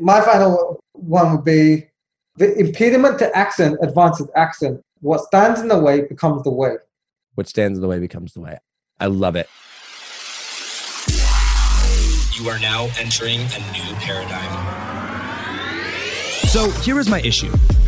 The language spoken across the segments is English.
My final one would be the impediment to action advances action. What stands in the way becomes the way. What stands in the way becomes the way. I love it. You are now entering a new paradigm. So here is my issue.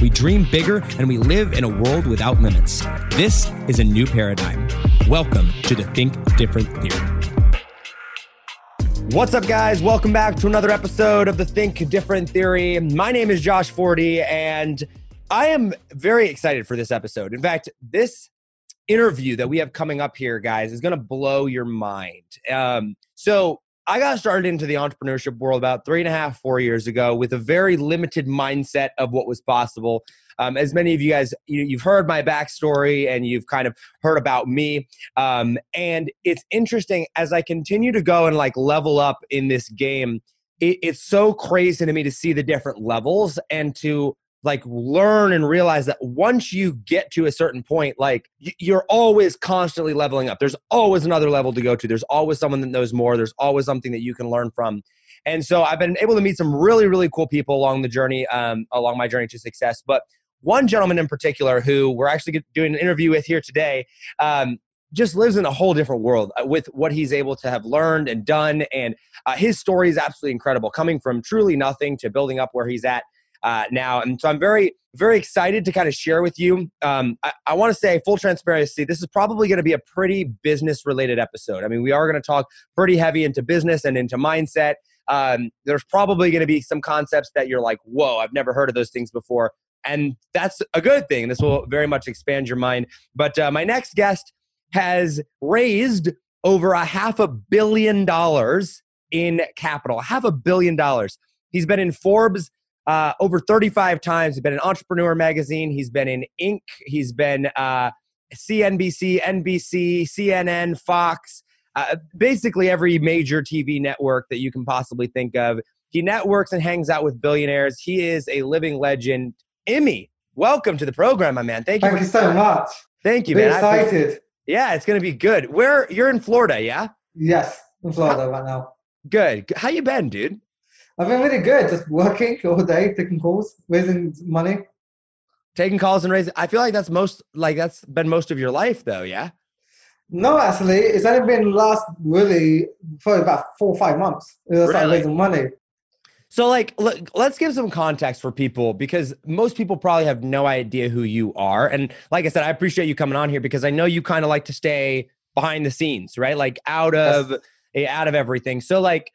we dream bigger, and we live in a world without limits. This is a new paradigm. Welcome to the Think Different Theory. What's up, guys? Welcome back to another episode of the Think Different Theory. My name is Josh Forti, and I am very excited for this episode. In fact, this interview that we have coming up here, guys, is going to blow your mind. Um, so, I got started into the entrepreneurship world about three and a half, four years ago with a very limited mindset of what was possible. Um, as many of you guys, you, have heard my backstory and you've kind of heard about me. Um, and it's interesting as I continue to go and like level up in this game. It, it's so crazy to me to see the different levels and to like learn and realize that once you get to a certain point like you're always constantly leveling up. There's always another level to go to. There's always someone that knows more. There's always something that you can learn from. And so i've been able to meet some really really cool people along the journey um, along my journey to success. But one gentleman in particular who we're actually doing an interview with here today um, just lives in a whole different world uh, with what he's able to have learned and done. And uh, his story is absolutely incredible coming from truly nothing to building up where he's at uh, now. And so I'm very, very excited to kind of share with you. Um, I, I want to say, full transparency, this is probably going to be a pretty business related episode. I mean, we are going to talk pretty heavy into business and into mindset. Um, there's probably going to be some concepts that you're like, whoa, I've never heard of those things before. And that's a good thing. This will very much expand your mind. But uh, my next guest has raised over a half a billion dollars in capital, half a billion dollars. He's been in Forbes uh, over 35 times. He's been in Entrepreneur Magazine. He's been in Inc. He's been uh, CNBC, NBC, CNN, Fox, uh, basically every major TV network that you can possibly think of. He networks and hangs out with billionaires. He is a living legend. Emmy, welcome to the program, my man. Thank you. Thank you so much. Thank you, man. excited. Yeah, it's gonna be good. Where you're in Florida, yeah? Yes, in Florida right now. Good. How you been, dude? I've been really good, just working all day, taking calls, raising money. Taking calls and raising. I feel like that's most like that's been most of your life, though. Yeah. No, actually, it's only been last really for about four or five months. It's Really? raising money. So, like, look, let's give some context for people because most people probably have no idea who you are. And like I said, I appreciate you coming on here because I know you kind of like to stay behind the scenes, right? Like out of eh, out of everything. So, like,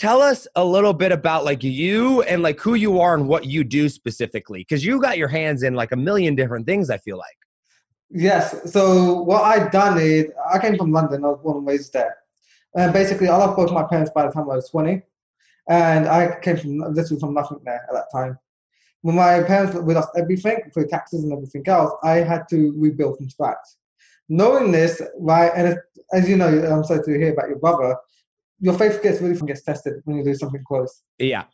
tell us a little bit about like you and like who you are and what you do specifically because you got your hands in like a million different things. I feel like. Yes. So what I've done is I came from London. I was born and raised there. And basically, I lost both my parents by the time I was 20. And I came from literally from nothing there at that time. When my parents we lost everything through taxes and everything else, I had to rebuild from scratch. Knowing this, right, and it- as you know, I'm sorry to hear about your brother. Your faith gets really gets tested when you do something close, Yeah.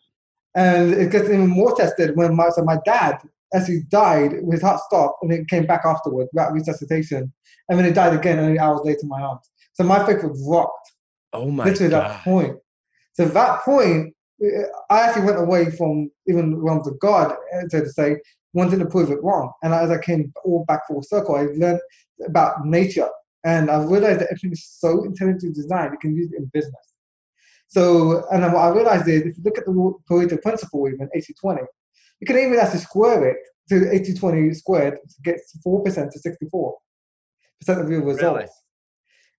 and it gets even more tested when my so my dad, as he died, his heart stopped and it came back afterwards without resuscitation, and then he died again only hours later in my arms. So my faith was rocked Oh my literally god. that point. So that point, eh, I actually went away from even realms of God, eh, so to say, wanting to prove it wrong. And as I came all back full circle, I learned about nature, and I realized that everything is so intelligently designed, you can use it in business. So, and then what I realized is, if you look at the Pareto principle, even 80-20, you can even actually square it to 80-20 squared to get 4% to 64% of your results. Really?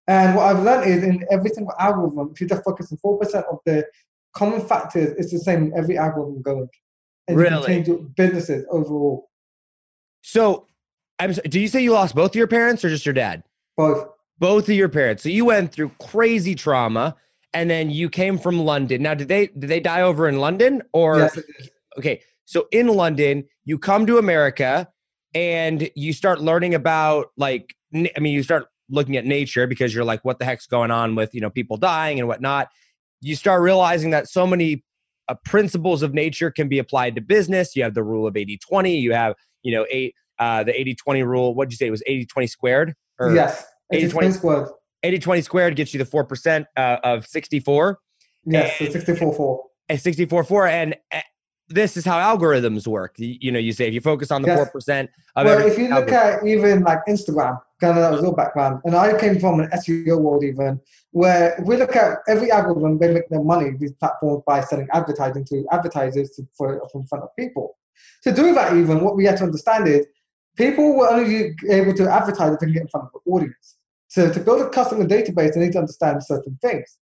And what I've learned is in every single algorithm, if you just focus on 4% of the common factors, it's the same in every algorithm going. And you Really? can change your businesses overall, So, I'm. Do you say you lost both of your parents or just your dad? both. Both of your parents. So you went through crazy trauma, and then you came from London. Now, did they did they die over in London or yes, okay? So in London, you come to America and you start learning about like I mean, you start looking at nature because you're like, what the heck's going on with you know people dying and whatnot. You start realizing that so many uh, principles of nature can be applied to business. You have the rule of 80-20. You have you know eight uh, the 80-20 rule. What did you say? It was 80-20 squared. Or Yes. 80, 80 20 squared. gets you the four percent uh, of sixty four. Yes, And- the 64 4. and 64 4 and uh, this is how algorithms work you, you know you say if you focus on the Yes. 4% of Well, if you look algorithm- at even like Instagram, kind of that was your background, and I came from an SEO world even, where if we look at every algorithm, they make their money, these platforms, by selling advertising to advertisers to, for, in front of people. To do that even, what we have to understand is people were only able to advertise if they can get in front of the audience. So to build a customer database, they need to understand certain things.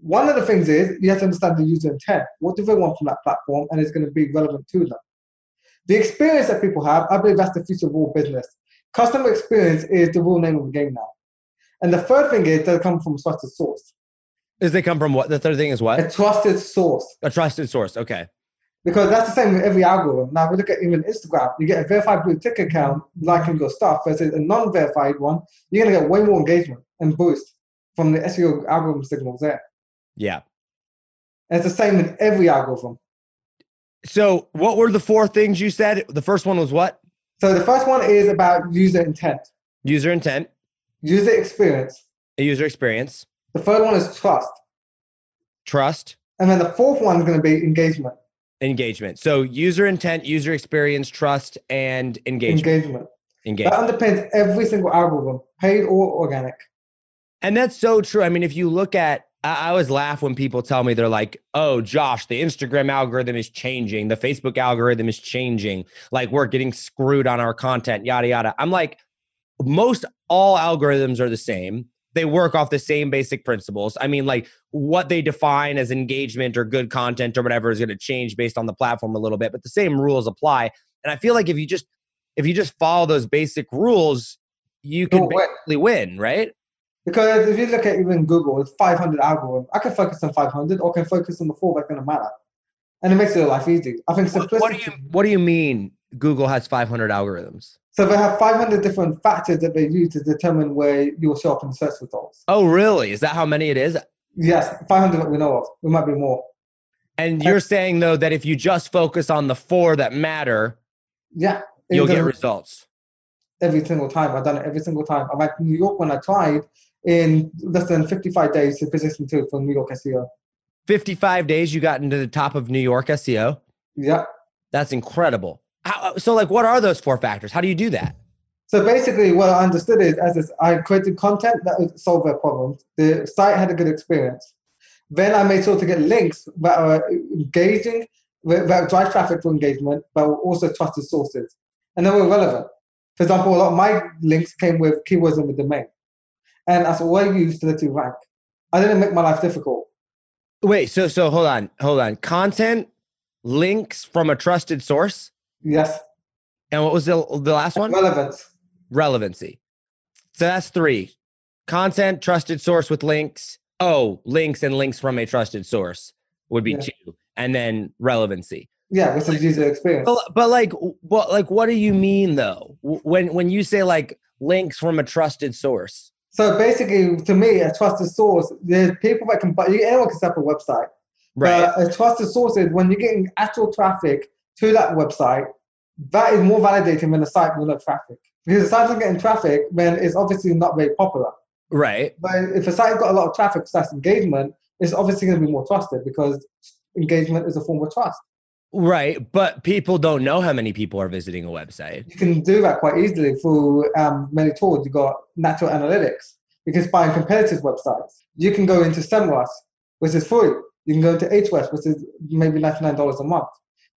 One of the things is you have to understand the user intent. What do they want from that platform, and it's going to be relevant to them. The experience that people have, I believe that's the future of all business. Customer experience is the real name of the game now. And the third thing is they come from a trusted source. Is they come from what the third thing is what A trusted source. a trusted source okay Because that's the same with every algorithm. Now, if we look at even Instagram, you get a verified blue tick account liking your stuff versus a non verified one, you're going to get way more engagement and boost from the SEO algorithm signals there. yeah And it's the same with every algorithm. so what were the four things you said the first one was what So the first one is about user intent, user intent user experience. a user experience The third one is trust. trust And then the fourth one is going to be engagement. Engagement so user intent user experience trust and engagement Engagement. Engagement. That underpins every single algorithm, paid or organic. And that's so true. I mean, if you look at, I I always laugh when people tell me they're like, oh, Josh, the Instagram algorithm is changing. The Facebook algorithm is changing. Like, we're getting screwed on our content, yada, yada. I'm like, most all algorithms are the same. They work off the same basic principles. I mean, like, what they define as engagement or good content or whatever is going to change based on the platform a little bit, but the same rules apply. And I feel like if you just, if you just follow those basic rules, you can basically win, right? Because if you look at even Google, it's 500 algorithms. I can focus on 500 or can focus on the four that's going to matter. And it makes your life easy. I think What, simplicity. what do you What do you mean? Google has 500 algorithms. So they have 500 different factors that they use to determine where you'll show up in search results. Oh, really? Is that how many it is? Yes, 500 that we know of. There might be more. And you're saying though that if you just focus on the four that matter, Yeah. you'll get results. every single time. I've done it every single time. I'm at New York when I tried in less than 55 days to position two for New York SEO. 55 days you got into the top of New York SEO. Yeah. That's incredible. How, uh, so, like, what are those four factors? How do you do that? So basically, what I understood is as this, I created content that would solve their problems. The site had a good experience. Then I made sure to get links that are engaging, that drive traffic for engagement, but were also trusted sources, and they were relevant. For example, a lot of my links came with keywords in the domain, and that's all I used to let you rank. I didn't make my life difficult. Wait, so so hold on, hold on. Content links from a trusted source, Yes, and what was the the last one? relevance. Relevancy. So that's three. Content, trusted source with links. Oh, links and links from a trusted source would be Yeah. two, and then relevancy. Yeah, which is user experience. But, but like, what like what do you mean though? When when you say like links from a trusted source? So basically, to me, a trusted source, there's people that can buy, anyone can set up a website. Right. But a trusted source is when you're getting actual traffic to that website, that is more validating than a site with no traffic. Because the site isn't getting traffic, then it's obviously not very popular. right. But if a site's got a lot of traffic, slash engagement, it's obviously going to be more trusted because engagement is a form of trust. Right. But people don't know how many people are visiting a website. You can do that quite easily through um, many tools. You've got natural analytics. You can spy on competitors' websites. You can go into SEMrush, which is free. You can go into Ahrefs, which is maybe $99 a month.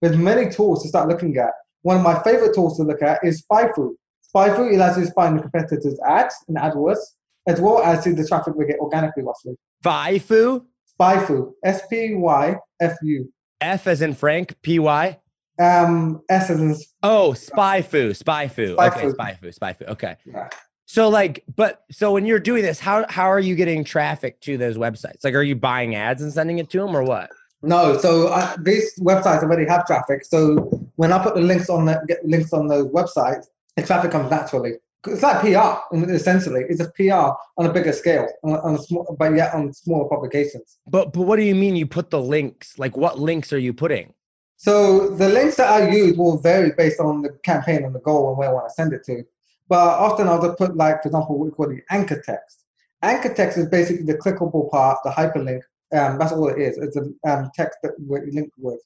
There's many tools to start looking at. One of my favorite tools to look at is SpyFu. SpyFu allows you to spy on the competitors' ads and AdWords, as well as see the traffic we get organically, roughly. FIFU, SpyFu, S-P-Y-F-U. F as in Frank, P Y. Um, S as in Oh, SpyFu, SpyFu. Okay, SpyFu. SpyFu, SpyFu. Okay. Yeah. So like, but so when you're doing this, how how are you getting traffic to those websites? Like, are you buying ads and sending it to them, or what? No, so uh, these websites already have traffic. So when I put the links on the get links on those websites, the traffic comes naturally. It's like PR, essentially. It's a PR on a bigger scale, on, on a small, but yet on smaller publications. But but what do you mean you put the links? Like, what links are you putting? So the links that I use will vary based on the campaign and the goal and where I want to send it to. But often I'll just put like, for example, what we call the anchor text. Anchor text is basically the clickable part, the hyperlink. Um, that's all it is. It's a um, text that we link with.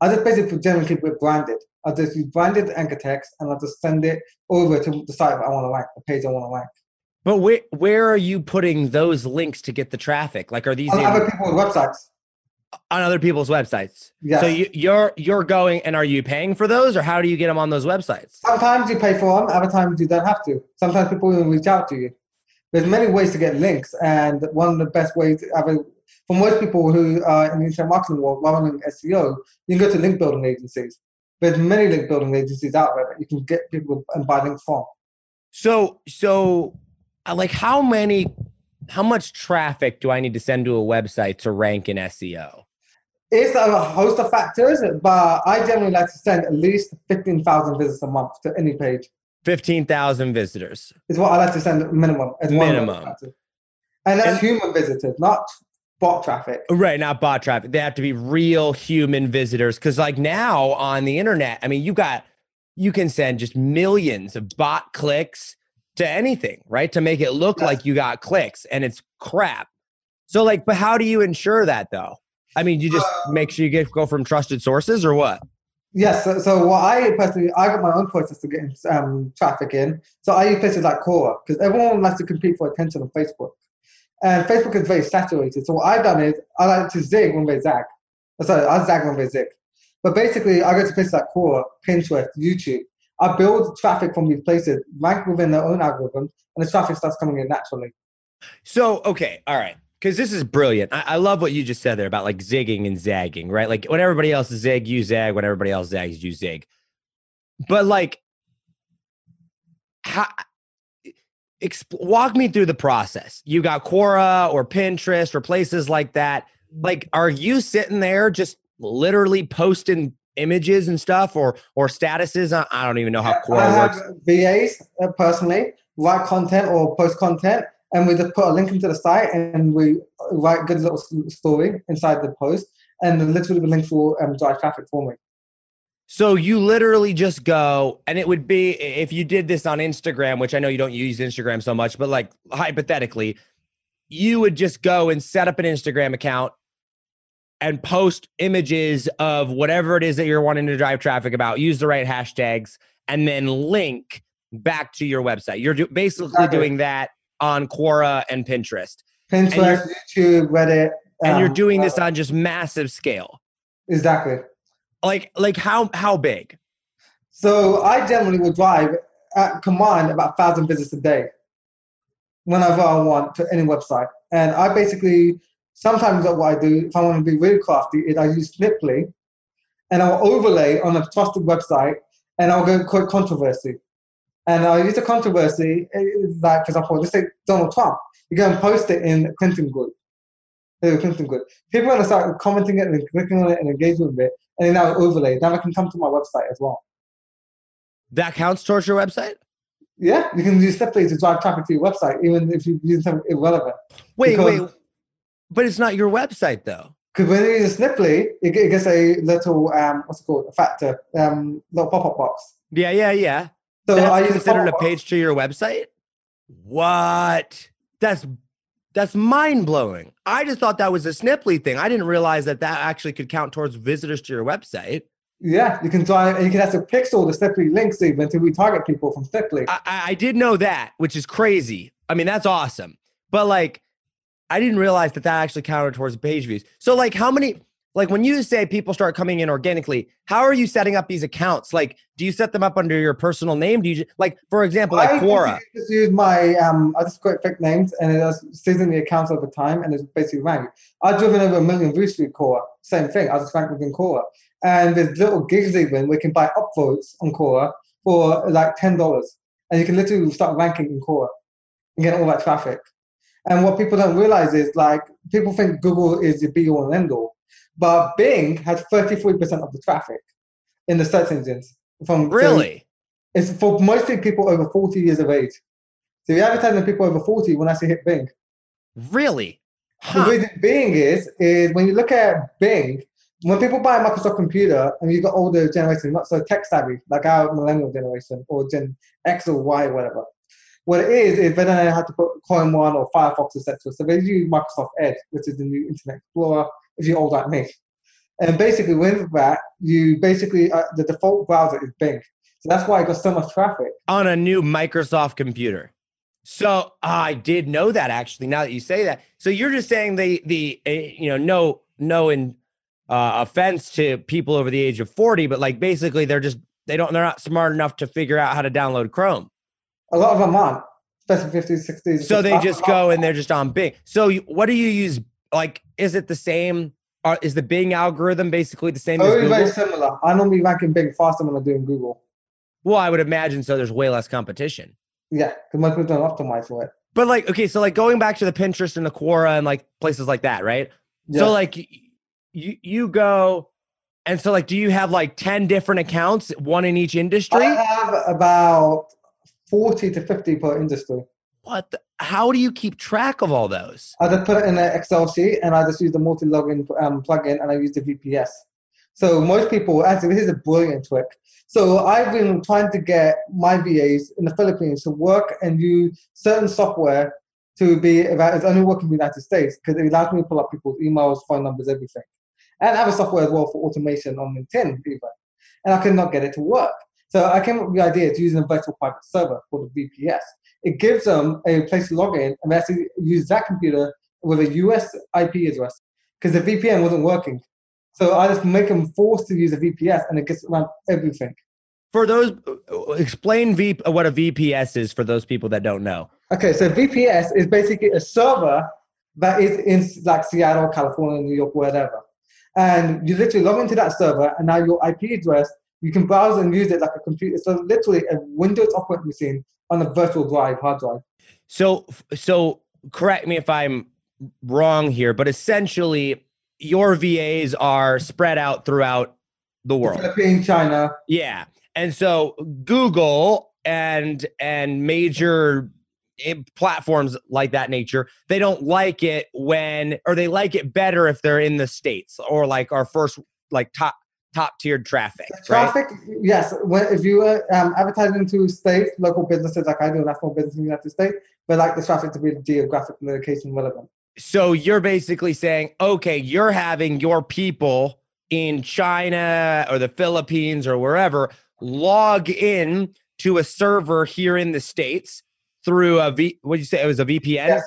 I just basically generally keep it branded. I just use branded anchor text and I'll just send it over to the site that I want to rank, the page I want to rank. But where where are you putting those links to get the traffic? Like, are these On in- other people's websites. on other people's websites? Yes. So you, you're you're going and are you paying for those, or how do you get them on those websites? Sometimes you pay for them, other times you don't have to. Sometimes people will reach out to you. There's many ways to get links, and one of the best ways, I mean, for most people who are in the internet marketing world, rather than SEO, you can go to link building agencies. There's many link building agencies out there that you can get people and buy links from. So so, like, how many, how much traffic do I need to send to a website to rank in SEO? It's a host of factors, but I generally like to send at least 15,000 visits a month to any page. Fifteen thousand visitors. Is what I like to send minimum. As one Minimum. factors. And that's And- human visitors, not bot traffic. Right, not bot traffic. They have to be real human visitors. Cause like now on the internet, I mean, you got you can send just millions of bot clicks to anything, right? To make it look Yes. like you got clicks and it's crap. So like, but how do you ensure that though? I mean, you just Uh, make sure you get go from trusted sources or what? Yes, so, so what I personally, I got my own process to get um, traffic in. So I use places like Quora because everyone likes to compete for attention on Facebook. And Facebook is very saturated. So what I've done is I like to zig when they zag. Sorry, I zag when they zig. But basically, I go to places like Quora, Pinterest, YouTube. I build traffic from these places, rank within their own algorithms, and the traffic starts coming in naturally. So, okay, all right. Because this is brilliant. I, I love what you just said there about like zigging and zagging, right? Like when everybody else zig, you zag. When everybody else zags, you zig. But like, how, exp- walk me through the process. You got Quora or Pinterest or places like that. Like, are you sitting there just literally posting images and stuff or or statuses? I, I don't even know how I Quora works. have VAs uh, personally write content or post content, and we just put a link into the site and we write good little story inside the post, and literally the link will um, drive traffic for me. So you literally just go, and it would be if you did this on Instagram, which I know you don't use Instagram so much, but like hypothetically, you would just go and set up an Instagram account and post images of whatever it is that you're wanting to drive traffic about, use the right hashtags, and then link back to your website. You're do- basically doing that on Quora and Pinterest. Pinterest, YouTube, Reddit, And you're um, doing this uh, on just massive scale. exactly. Like, like how how big? So I generally will drive at command about thousand visits a day, whenever I want to any website. And I basically sometimes what I do if I want to be really crafty is I use Sniply, and I'll overlay on a trusted website, and I'll go quote controversy. And I'll use a controversy, eh, like for example, let's say Donald Trump. You go and post it in Clinton group. The Clinton group. People are gonna start commenting it and clicking on it and engaging with it, and then I'll overlay. Then I can come to my website as well. That counts towards your website? Yeah, you can use Sniply to drive traffic to your website, even if you use something irrelevant. Wait, Because- wait. But it's not your website though. Because when you use Sniply, it, gets a little um, what's it called, a factor, um, little pop-up box. Yeah, yeah, yeah. So I That's use considered a box. page to your website? What? That's that's mind blowing. I just thought that was a Sniply thing. I didn't realize that that actually could count towards visitors to your website. Yeah, you can drive, and you can actually pixel the Sniply links even to retarget people from Sniply. I, I I did know that, which is crazy. I mean, that's awesome. But like, I didn't realize that that actually counted towards page views. So like, how many? Like when you say people start coming in organically, how are you setting up these accounts? Like, do you set them up under your personal name? Do you like, for example, like I Quora? just use my, um, I just create fake names and it does season the accounts over time and it's basically rank. I've driven over a million views through Quora. Same thing. I just rank within Quora. And there's little gigs even we can buy upvotes on Quora for like ten dollars. and you can literally start ranking in Quora and get all that traffic. And what people don't realize is like people think Google is the be all and end all, but Bing has 33% of the traffic in the search engines. From so Really? it's for mostly people over 40 years of age. So if you advertise to people over 40, when I say hit Bing, Really? the reason Bing is is when you look at Bing, when people buy a Microsoft computer and you've got older generation, not so tech savvy, like our millennial generation or Gen X or Y, whatever. What it is is they don't know how to put Chrome One or Firefox, etc. So they use Microsoft Edge, which is the new Internet Explorer, if you're old like me. And basically, with that, you basically uh, the default browser is Bing. So that's why it got so much traffic. on a new Microsoft computer. So I did know that actually. Now that you say that, so you're just saying the the uh, you know no no in uh, offense to people over the age of forty, but like basically they're just they don't they're not smart enough to figure out how to download Chrome. A lot of them aren't, especially 50s, 60s. So they just go and they're just on Bing. So you, what do you use? Like, is it the same? Or is the Bing algorithm basically the same as Very, very Google? similar. I normally rank in Bing faster when I do in Google. Well, I would imagine so. There's way less competition. Yeah, because most people don't optimize for it. But like, okay, so like going back to the Pinterest and the Quora and like places like that, right? Yeah. So like you you go and so like do you have like 10 different accounts, one in each industry? I have about 40 to 50 per industry. what the, how do you keep track of all those? I just put it in an Excel sheet and I just use the multi-login um, plugin and I use the VPS. So most people, actually, this is a brilliant trick. So I've been trying to get my VAs in the Philippines to work and use certain software to be that is only working in the United States because it allows me to pull up people's emails, phone numbers, everything. And other software as well for automation on LinkedIn, even. And I could not get it to work. So I came up with the idea to use a virtual private server called a VPS. It gives them a place to log in and they actually use that computer with a US IP address because the VPN wasn't working. So I just make them forced to use a VPS and it gets around everything. For those explain v, what a VPS is for those people that don't know. Okay, so VPS is basically a server that is in like Seattle, California, New York, wherever. And you literally log into that server, and now your IP address, you can browse and use it like a computer. So literally a Windows operating machine on a virtual drive, hard drive. So so correct me if I'm wrong here, but essentially your VAs are spread out throughout the world. Philippines, China. Yeah. And so Google and and major eh, platforms like that nature, they don't like it when or they like it better if they're in the states or like our first like top top tiered traffic, right? Traffic, yes. When, if you are um, advertising to states, local businesses like I do, national business in the United States, they like the traffic to be geographic location relevant. So you're basically saying, okay, you're having your people in China or the Philippines or wherever log in to a server here in the states through a V. What did you say? It was a VPN Yes.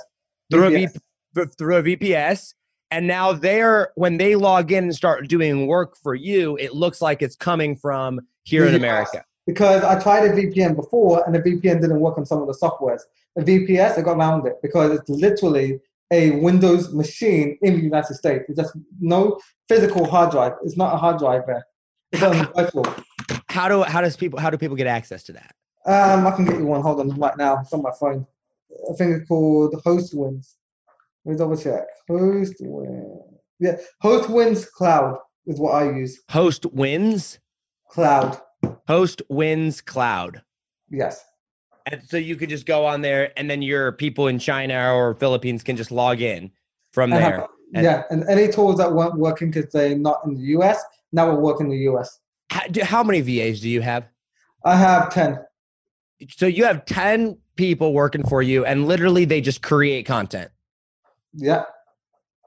through VPS. a v, through a VPS. And now they're when they log in and start doing work for you, it looks like it's coming from here in America. because I tried a VPN before and the VPN didn't work on some of the softwares. The VPS, I got around it because it's literally a Windows machine in the United States. It's just no physical hard drive. It's not a hard drive there. It's on virtual. How do how does people how do people get access to that? Um, I can get you one. Hold on, right now. It's on my phone. I think it's called HostWinds. Let me double check. HostWinds. Yeah, HostWinds Cloud is what I use. Hostwinds. Cloud. Hostwinds cloud. Yes. And so you could just go on there, and then your people in China or Philippines can just log in from Uh-huh. there. And- yeah, and any tools that weren't working because they're not in the US now will work in the US. How, do, how many VAs do you have? I have 10. So you have ten people working for you, and literally they just create content Yeah.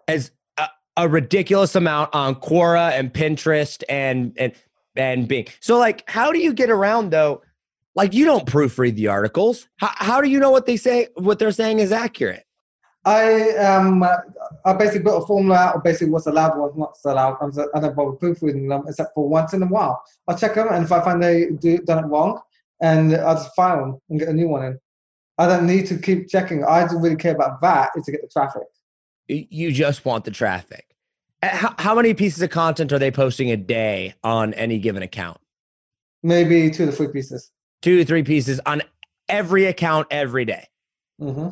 as a, a ridiculous amount on Quora and Pinterest and and and Bing. So like, how do you get around though? Like you don't proofread the articles. How, how do you know what they say? What they're saying is accurate. I um I basically built a formula out of basically what's allowed, what's not allowed. I'm so- I don't bother proofreading them except for once in a while. I'll check them, and if I find they do done it wrong, and I'll just file them and get a new one in. I don't need to keep checking. I don't really care about that. Is to get the traffic. You just want the traffic. How, how many pieces of content are they posting a day on any given account? Maybe two to three pieces. Two to three pieces on every account every day. hmm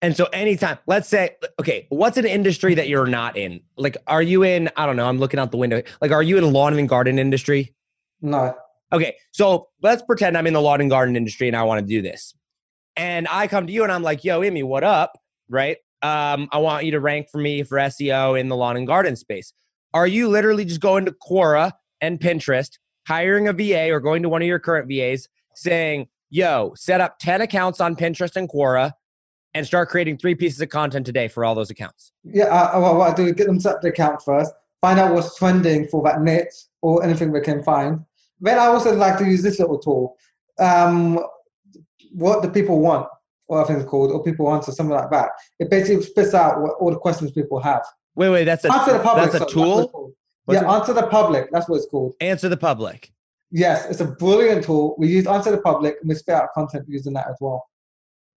And so anytime, let's say, okay, what's an industry that you're not in? Like, are you in, I don't know, I'm looking out the window. Like, are you in lawn and garden industry? No. Okay, so let's pretend I'm in the lawn and garden industry and I want to do this. And I come to you and I'm like, yo, Emmy, what up? Right? Um, I want you to rank for me for SEO in the lawn and garden space. Are you literally just going to Quora and Pinterest, hiring a VA or going to one of your current VAs, saying, yo, set up 10 accounts on Pinterest and Quora and start creating three pieces of content today for all those accounts? Yeah, I- what I do is get them set up the account first, find out what's trending for that niche or anything we can find. Then I also like to use this little tool. Um, what the people want, or I think it's called, or people answer, something like that. It basically spits out what, all the questions people have. Wait, wait, that's a, answer the public. that's a what tool? What's yeah, answer the public. That's what it's called. Answer the public. Yes, it's a brilliant tool. We use answer the public and we spit out content using that as well.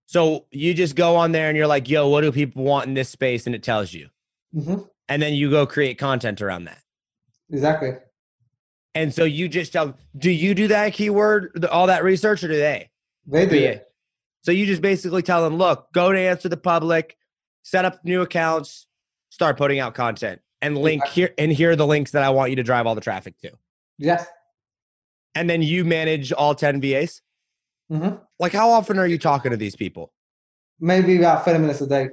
So you just go on there and you're like, yo, what do people want in this space? And it tells you. hmm And then you go create content around that. Exactly. And so you just tell, do you do that keyword, all that research, or do they? They do it. So you just basically tell them, look, go to answer the public, set up new accounts, start putting out content, and link here and here are the links that I want you to drive all the traffic to. Yes. And then you manage all 10 VAs. hmm Like, how often are you talking to these people? Maybe about 30 minutes a day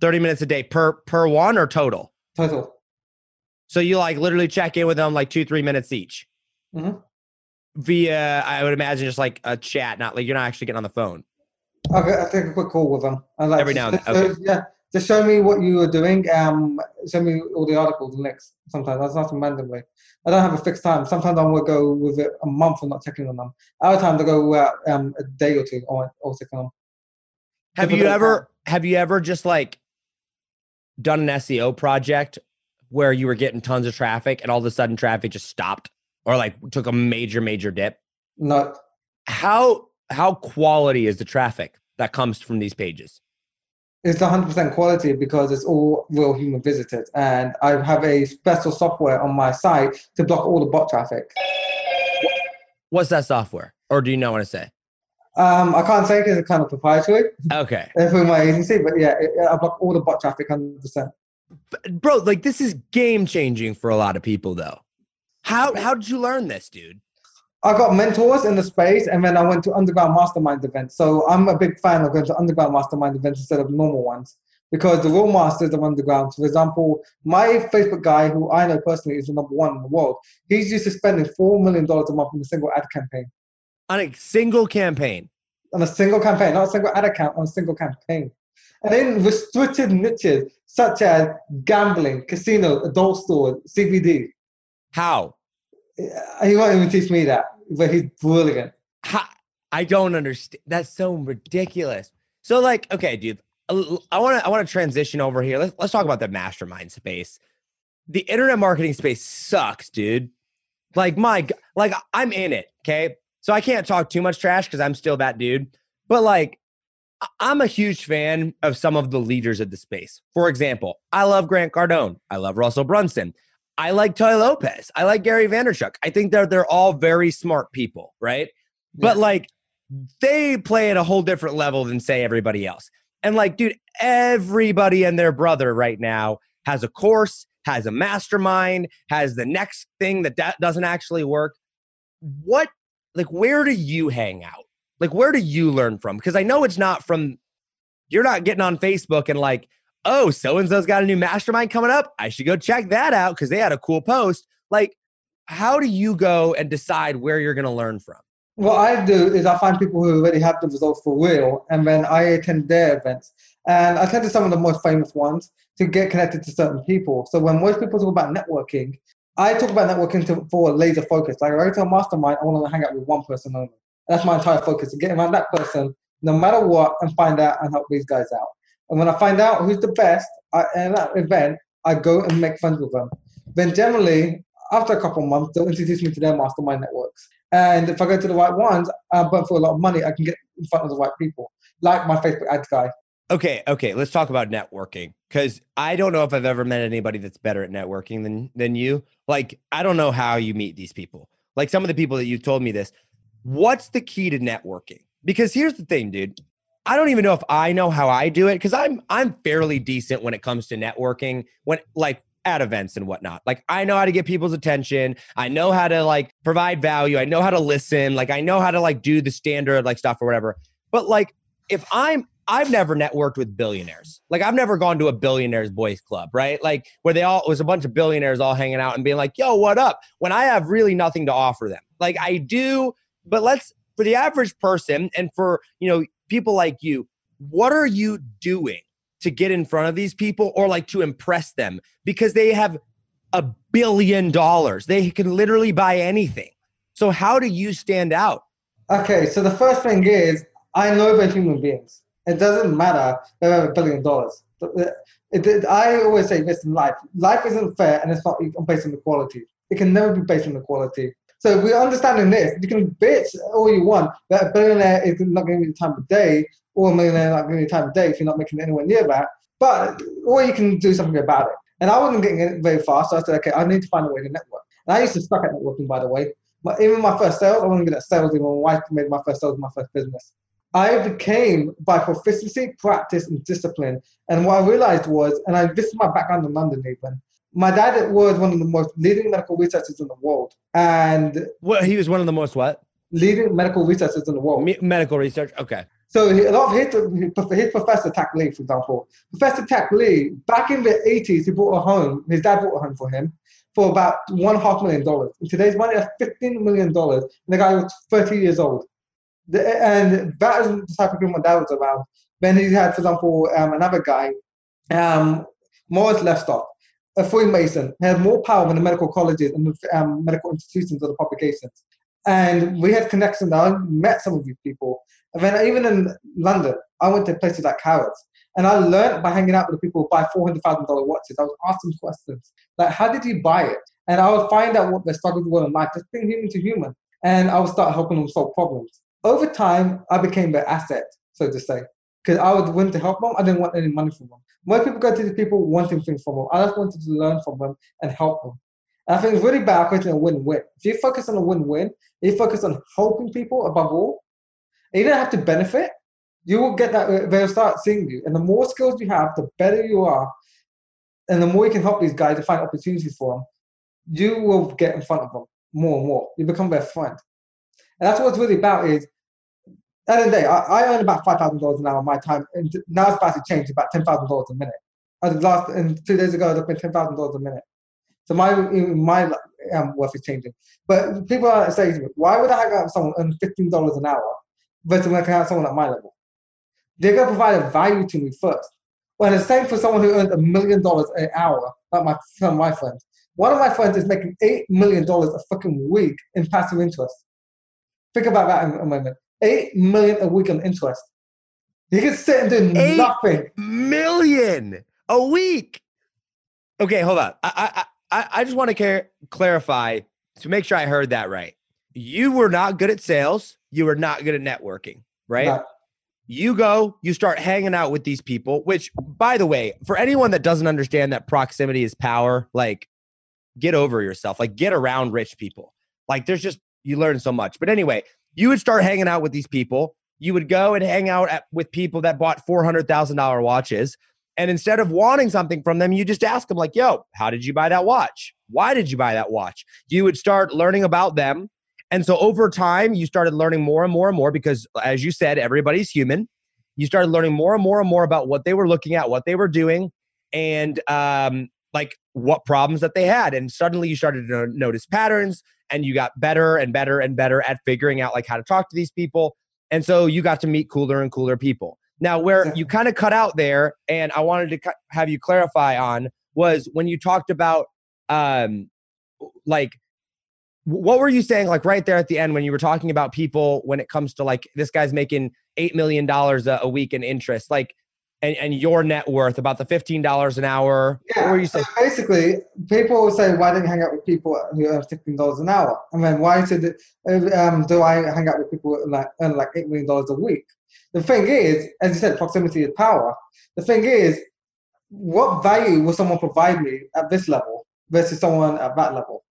30 minutes a day per per one or total? total. So you like literally check in with them like two, three minutes each. Mhm. Via, I would imagine just like a chat, not like you're not actually getting on the phone. Okay, I'll take a quick call with them. I like Every now and then, just- Yeah, just show me what you were doing. Um, show me all the articles and links. Sometimes that's not randomly. I don't have a fixed time. Sometimes I will go with it a month and not checking on them. Other times I go uh, um, a day or two or, or checking on. Have Different you time. ever have you ever just like done an SEO project where you were getting tons of traffic and all of a sudden traffic just stopped or like took a major major dip? No, How how quality is the traffic that comes from these pages? it's 100% quality because it's all real human visitors, and I have a special software on my site to block all the bot traffic. What's that software? Or do you not want to say? Um, I can't say because it's kind of proprietary Okay. through my agency, but yeah, it, I block all the bot traffic 100%. But, bro, like this is game changing for a lot of people though. How how did you learn this, dude? I got mentors in the space, and then I went to underground mastermind events. So I'm a big fan of going to underground mastermind events instead of normal ones because the real masters of underground. For example, my Facebook guy, who I know personally is the number one in the world, he's used to spending four million dollars a month on a single ad campaign. On a single campaign. On a single campaign, not a single ad account, on a single campaign. And in restricted niches such as gambling, casino, adult store, CBD. How? He won't even teach me that, he's brilliant. How? I don't understand. That's so ridiculous. So like, okay, dude, I want to I want to transition over here. Let's let's talk about the mastermind space. The internet marketing space sucks, dude. Like my like I'm in it, okay? So I can't talk too much trash cuz I'm still that dude. But like I'm a huge fan of some of the leaders of the space. For example, I love Grant Cardone. I love Russell Brunson. I like Tai Lopez. I like Gary Vaynerchuk. I think they're they're all very smart people, right? But like they play at a whole different level than say everybody else. And like, dude, everybody and their brother right now has a course, has a mastermind, has the next thing that that doesn't actually work. What like where do you hang out? Like where do you learn from? Because I know it's not from you're not getting on Facebook and like, oh, so and so's got a new mastermind coming up. I should go check that out because they had a cool post. Like, how do you go and decide where you're going to learn from? What I do is I find people who already have the results for real, and then I attend their events. And I attend to some of the most famous ones to get connected to certain people. So when most people talk about networking, I talk about networking to, for laser focus. Like I go to a mastermind, I want to hang out with one person only. That's my entire focus to get around that person, no matter what, and find out and help these guys out. And when I find out who's the best in that event, I go and make friends with them. Then generally, after a couple of months, they'll introduce me to their mastermind networks. And if I go to the right ones, I burn for a lot of money, I can get in front of the right people, like my Facebook ads guy. Okay, okay, let's talk about networking because I don't know if I've ever met anybody that's better at networking than than you. Like, I don't know how you meet these people. Like some of the people that you told me this. What's the key to networking? because here's the thing, dude. I don't even know if I know how I do it because I'm I'm fairly decent when it comes to networking. When like at events and whatnot. Like I know how to get people's attention. I know how to like provide value. I know how to listen. Like I know how to like do the standard like stuff or whatever. But like if I'm I've never networked with billionaires. Like I've never gone to a billionaires boys club, right? Like where they all it was a bunch of billionaires all hanging out and being like, "Yo, what up?" When I have really nothing to offer them. Like I do, but let's for the average person and for, you know, people like you, what are you doing to get in front of these people or like to impress them because they have a billion dollars. They can literally buy anything. So how do you stand out? Okay, so the first thing is I know they're human beings. It doesn't matter they have a billion dollars. I always say this in life: life isn't fair, and it's not based on equality. It can never be based on equality. So we're understanding this. You can bitch all you want that a billionaire is not giving you the time of day, or a millionaire not giving you the time of day if you're not making it anywhere near that. But or you can do something about it. And I wasn't getting it very fast, so I said, okay, I need to find a way to network. And I used to suck at networking, by the way. But even my first sales, I wasn't good at sales. Even my wife made my first sales my first business. I became by proficiency, practice, and discipline. And what I realized was, and I, this is my background in London, even my dad was one of the most leading medical researchers in the world, and he was one of the most what leading medical researchers in the world. Me- medical research, okay. So a lot of his, his professor Tak Lee, for example, Professor Tak Lee, back in the 80s, he bought a home. His dad bought a home for him for about one half million dollars. In today's money, that's 15 million dollars. And the guy was 30 years old. And that is the type of people my dad was around. Then he had, for example, um, another guy, um, Morris Lestoff a Freemason had more power than the medical colleges and the um, medical institutions or the publications. And we had connections. I met some of these people. And then even in London, I went to places like Harrods. And I learned by hanging out with the people who buy $400,000 watches. I was asking questions like, how did you buy it? And I would find out what their struggles were in life, just being human to human. And I would start helping them solve problems. Over time, I became their asset, so to say, because I was willing to help them. I didn't want any money from them. Most people go to these people wanting things from them. I just wanted to learn from them and help them. And I think it's really bad creating a win-win. If you focus on a win-win, you focus on helping people above all, you don't have to benefit, you will get that, they'll start seeing you. And the more skills you have, the better you are, and the more you can help these guys to find opportunities for them, you will get in front of them more and more. You become their friend. And that's what it's really about is at the end of the day, I, I earn about five thousand dollars an hour my time, and now it's about to change about ten thousand dollars a minute. As last and two days ago, it's been ten thousand dollars a minute. So my my um, worth is changing. But people are saying why would I hang out with someone earning fifteen dollars an hour versus when I hang out someone at my level? They're gonna provide a value to me first. Well, the same for someone who earns a million dollars an hour, like my of my friends. One of my friends is making eight million dollars a fucking week in passive interest. Think about that in a moment eight million a week on interest. He can sit and do eight nothing. Million a week. Okay, hold on. I I I just want to care, clarify to make sure I heard that right. You were not good at sales. You were not good at networking, right? Not. You go, you start hanging out with these people, which, by the way, for anyone that doesn't understand that proximity is power, like get over yourself, like get around rich people. Like there's just, you learn so much. But anyway, you would start hanging out with these people. You would go and hang out at, with people that bought $400,000 watches. And instead of wanting something from them, you just ask them, like, yo, how did you buy that watch? Why did you buy that watch? You would start learning about them. And so over time, you started learning more and more and more because, as you said, everybody's human. You started learning more and more and more about what they were looking at, what they were doing, and um, like what problems that they had. And suddenly you started to notice patterns and you got better and better and better at figuring out like how to talk to these people. And so you got to meet cooler and cooler people. Now, where you kind of cut out there, and I wanted to have you clarify on was when you talked about um, like what were you saying like right there at the end when you were talking about people when it comes to like this guy's making eight million dollars a week in interest like and, and your net worth about the $15 an hour yeah what you so basically people say why don't you hang out with people who earn $15 an hour and then why should um, do i hang out with people who like earn like $8 million a week the thing is as you said proximity is power the thing is what value will someone provide me at this level versus someone at that level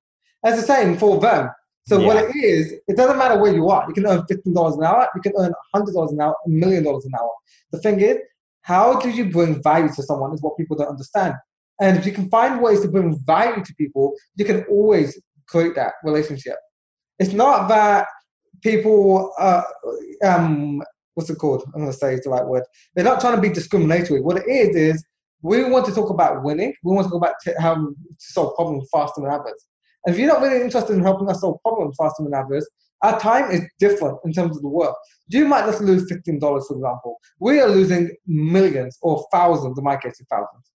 as the same for them So Yeah. what it is, it doesn't matter where you are. You can earn fifteen dollars an hour. You can earn hundred dollars an hour, a million dollars an hour. The thing is, how do you bring value to someone? Is what people don't understand. And if you can find ways to bring value to people, you can always create that relationship. It's not that people, uh, um, what's it called? I'm going to say it's the right word. They're not trying to be discriminatory. What it is is we want to talk about winning. We want to talk about t- how to solve problems faster than others. And if you're not really interested in helping us solve problems faster than others, our time is different in terms of the work. You might just lose fifteen dollars, for example. We are losing millions or thousands, in my case, thousands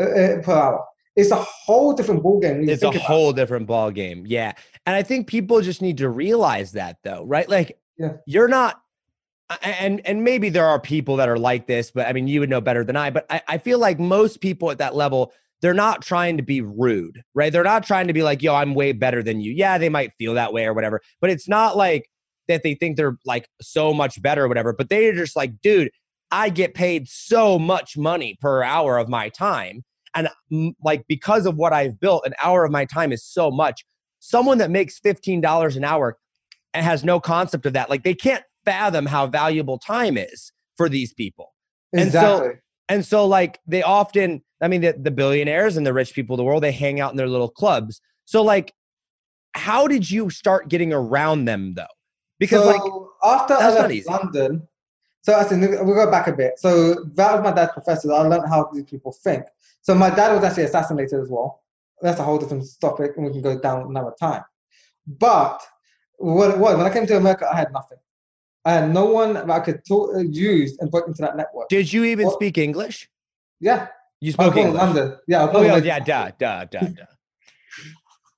uh, uh, per hour. It's a whole different ballgame. It's a about it. whole different ball game. Yeah. And I think people just need to realize that though, right? Like Yeah. you're not and and maybe there are people that are like this, but I mean you would know better than I, but I, I feel like most people at that level, they're not trying to be rude, right? They're not trying to be like, yo, I'm way better than you. Yeah, they might feel that way or whatever, but it's not like that they think they're like so much better or whatever, but they're just like, dude, I get paid so much money per hour of my time. And mm, like because of what I've built, an hour of my time is so much. Someone that makes $15 an hour and has no concept of that, like they can't fathom how valuable time is for these people. and so- Exactly. And so, like, they often, I mean, the, the billionaires and the rich people of the world, they hang out in their little clubs. So, like, how did you start getting around them though? Because, so like, after I left. London, so I said we'll go back a bit. So that was my dad's professor. I learned how these people think. So my dad was actually assassinated as well. That's a whole different topic, and we can go down another time. But what it was when I came to America, I had nothing. I had no one that I could talk, uh, use and put into that network. did you even Well- speak English? Yeah, You spoke English. London. Yeah, Oh, yeah, yeah, duh, duh, duh, duh.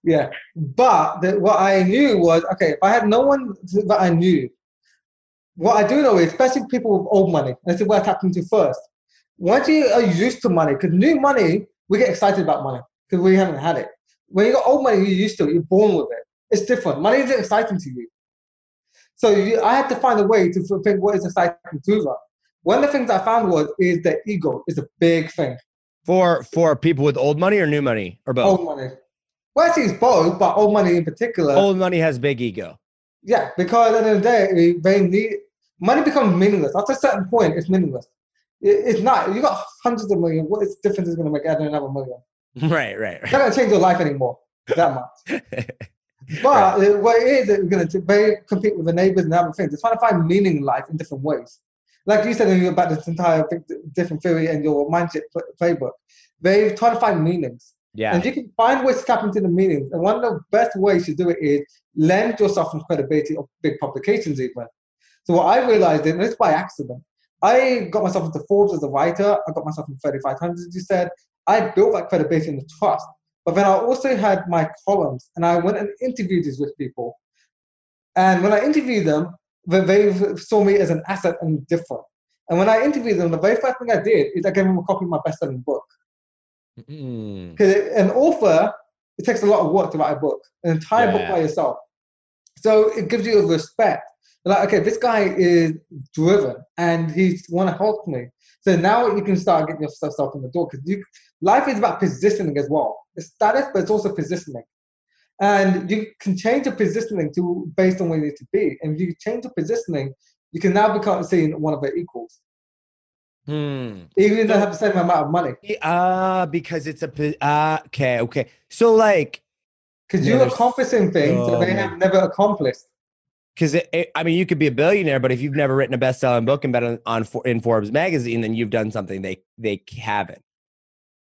Yeah, but the, what I knew was okay. If I had no one that I knew, what I do know is, especially people with old money, and this is where I tapped into first. Once you are used to money, because new money, we get excited about money because we haven't had it. When you got old money, you're used to it. You're born with it. It's different. Money isn't exciting to you. So you, I had to find a way to think what is exciting to them. One of the things I found was is that ego is a big thing. For for people with old money or new money or both? Old money. Well, actually, it's both, but old money in particular. Old money has big ego. Yeah, because at the end of the day, they need money becomes meaningless. After a certain point, it's meaningless. It- it's not. You got hundreds of million. What is difference is going to make adding another million? Right, right, It's not going to change your life anymore that much. right. But uh, what it is, it's going to they compete with the neighbors and other things. They're trying to find meaning in life in different ways. Like you said about this entire different theory and your mindset playbook, they try to find meanings. yeah. And you can find ways to tap into the meanings. And one of the best ways to do it is lend yourself some credibility of big publications, even. So what I realized, and it's by accident, I got myself into Forbes as a writer. I got myself in 3500, as you said. I built that credibility and the trust. But then I also had my columns, and I went and interviewed these with people. And when I interviewed them, they- they saw me as an asset and different. And when I interviewed them, the very first thing I did is I gave them a copy of my best-selling book. Mm. Because an author, it takes a lot of work to write a book, an entire book by yourself. So it gives you a respect. Like, okay, this guy is driven and he's want to help me. So now you can start getting yourself in the door because you, life is about positioning as well. It's status, but it's also positioning. And you can change your positioning to based on where you need to be. And if you change your positioning, you can now become seen one of their equals, Hmm. even if they have the same amount of money. Ah, because it's a ah. okay, okay. So like, Because Yeah, you're accomplishing things so that they have never accomplished. because I mean, you could be a billionaire, but if you've never written a best-selling book and been on, on in Forbes magazine, then you've done something they they haven't.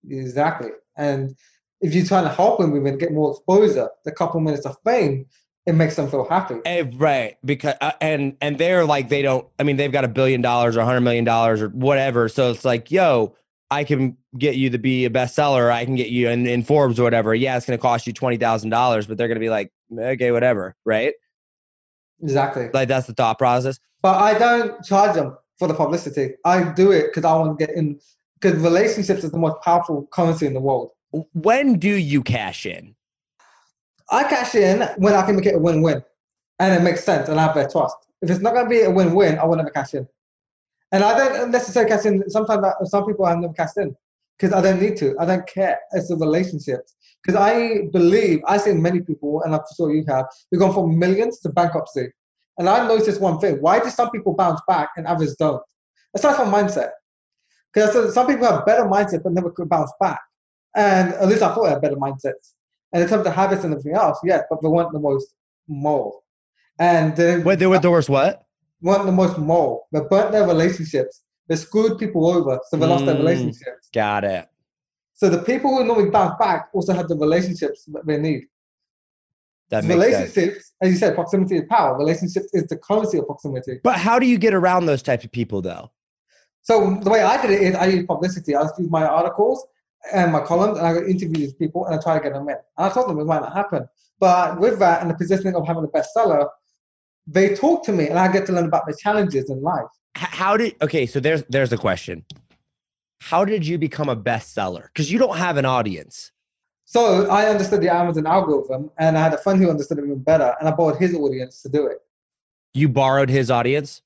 Exactly. And if you're trying to help them women get more exposure, the couple minutes of fame, it makes them feel happy. Eh, right because uh, and and they're like they don't i mean they've got a billion dollars or a hundred million dollars or whatever so it's like yo i can get you to be a bestseller i can get you in, in forbes or whatever yeah it's going to cost you $20000 but they're going to be like okay whatever right Exactly. like that's the thought process But I don't charge them for the publicity. I do it because I want to get in, because relationships is the most powerful currency in the world. when do you cash in I cash in when I can make it a win-win, and it makes sense, and I have their trust. If it's not going to be a win-win, I will never cash in. And I don't necessarily cash in. Sometimes I, some people I never cash in because I don't need to. I don't care. It's the relationships. Because I believe, I've seen many people, and I'm sure you have, who've gone from millions to bankruptcy. And I noticed one thing. Why do some people bounce back and others don't? Aside from mindset. Because some people have better mindset but never could bounce back. And at least I thought I had better mindsets. And in terms of habits and everything else, yes, but they weren't the most moral. And then Wait, they were the worst what? weren't the most moral. They burnt their relationships. They screwed people over, so they lost their Mm. relationships. Got it. So the people who normally bounce back also have the relationships that they need. That makes sense. relationships, as you said, proximity is power. Relationships is the currency of proximity. But how do you get around those types of people though? So the way I did it is I use publicity. I just use my articles and my columns, and I go interview these people and I try to get them in. And I told them it might not happen, but with that and the positioning of having a bestseller, they talk to me, and I get to learn about the challenges in life. How did okay? So there's there's a question. How did you become a bestseller? Because you don't have an audience. So I understood the Amazon algorithm, and I had a friend who understood it even better, and I borrowed his audience to do it. You borrowed his audience.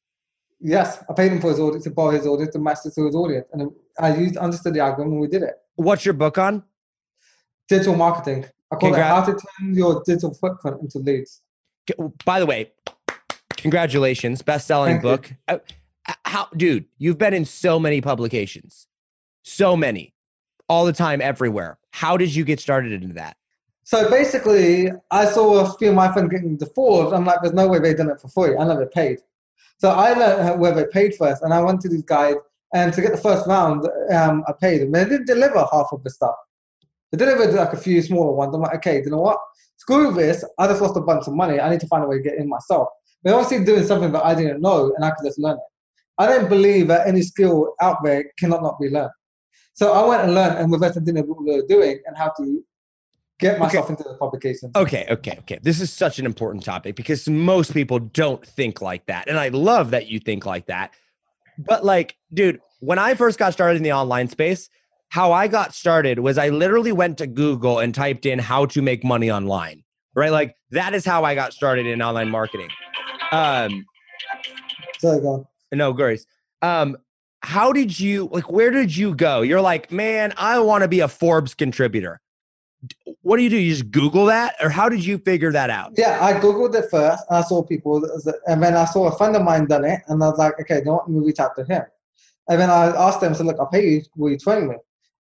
Yes, I paid him for his audit to borrow his audit to match it to his audience, and I used understood the algorithm, and we did it. What's your book on? Digital marketing. I call it how to turn your digital footprint into leads. By the way, congratulations, best-selling Thank you. book. Uh, How, dude? You've been in so many publications, so many, all the time, everywhere. How did you get started into that? So basically, I saw a few of my friends getting the Forbes. I'm like, there's no way they've done it for free. I never paid. So I learned where they paid first, and I went to these guys, and to get the first round, um, I paid them. They didn't deliver half of the stuff. They delivered like a few smaller ones. I'm like, okay, you know what? Screw this. I just lost a bunch of money. I need to find a way to get in myself. They're obviously doing something that I didn't know, and I could just learn it. I don't believe that any skill out there cannot not be learned. So I went and learned, and with that, I didn't know what they were doing and how to get myself into the publication. Okay, okay, okay. This is such an important topic because most people don't think like that. And I love that you think like that. But like, dude, when I first got started in the online space, how I got started was I literally went to Google and typed in how to make money online. Right? Like that is how I got started in online marketing. Um, So go. no, Grace. Um, how did you like where did you go? You're like, man, I want to be a Forbes contributor. What do you do? You just Google that? Or how did you figure that out? Yeah, I googled it first. And I saw people, and then I saw a friend of mine done it, and I was like, okay, you know what? Let me reach out to him. And then I asked them, so look, I'll pay you. Will you train me?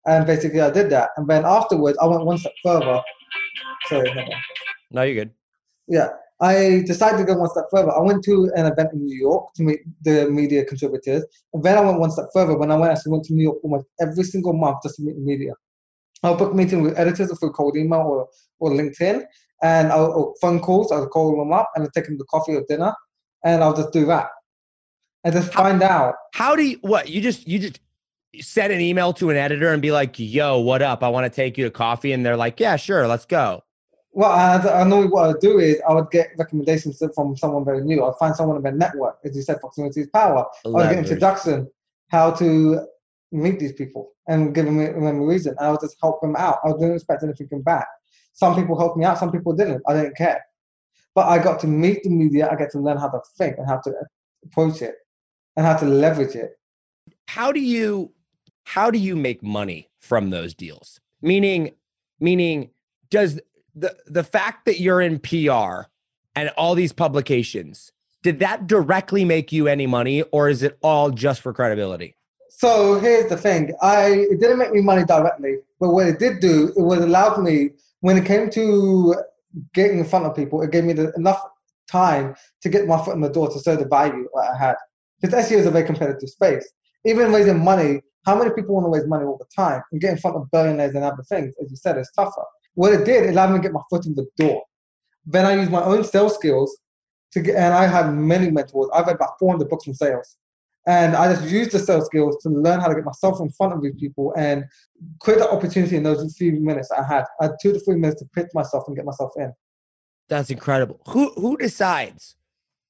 And basically, I did that. And then afterwards, I went one step further. Sorry. No, you're good. Yeah, I decided to go one step further. I went to an event in New York to meet the media contributors. And then I went one step further when I went actually went to New York almost every single month just to meet the media. I'll book meetings with editors through cold email or, or LinkedIn, and I'll or phone calls. I'll call them up and I'll take them to coffee or dinner, and I'll just do that. And just find out. How do you what you just you just send an email to an editor and be like, yo, what up? I want to take you to coffee. And they're like, Yeah, sure, let's go. Well, I, I know what I'd do is I would get recommendations from someone very new. I'd find someone in their network, as you said, proximity is power. I would get introduction, how to meet these people and giving them, a reason. I would just help them out. I didn't expect anything back. Some people helped me out, some people didn't. I didn't care. But I got to meet the media. I get to learn how to think and how to approach it and how to leverage it. How do you how do you make money from those deals? Meaning, meaning, does the the fact that you're in PR and all these publications, did that directly make you any money, or is it all just for credibility? So here's the thing. I it didn't make me money directly, but what it did do, it was allowed me when it came to getting in front of people, it gave me the, enough time to get my foot in the door to show the value that I had. Because SEO is a very competitive space. Even raising money, how many people want to raise money all the time and get in front of billionaires and other things? As you said, it's tougher. What it did, it allowed me to get my foot in the door. Then I used my own sales skills to get, and I had many mentors. I've read about 400 books on sales. And I just used the sales skills to learn how to get myself in front of these people and create the opportunity in those few minutes I had. I had two to three minutes to pitch myself and get myself in. That's incredible. Who who decides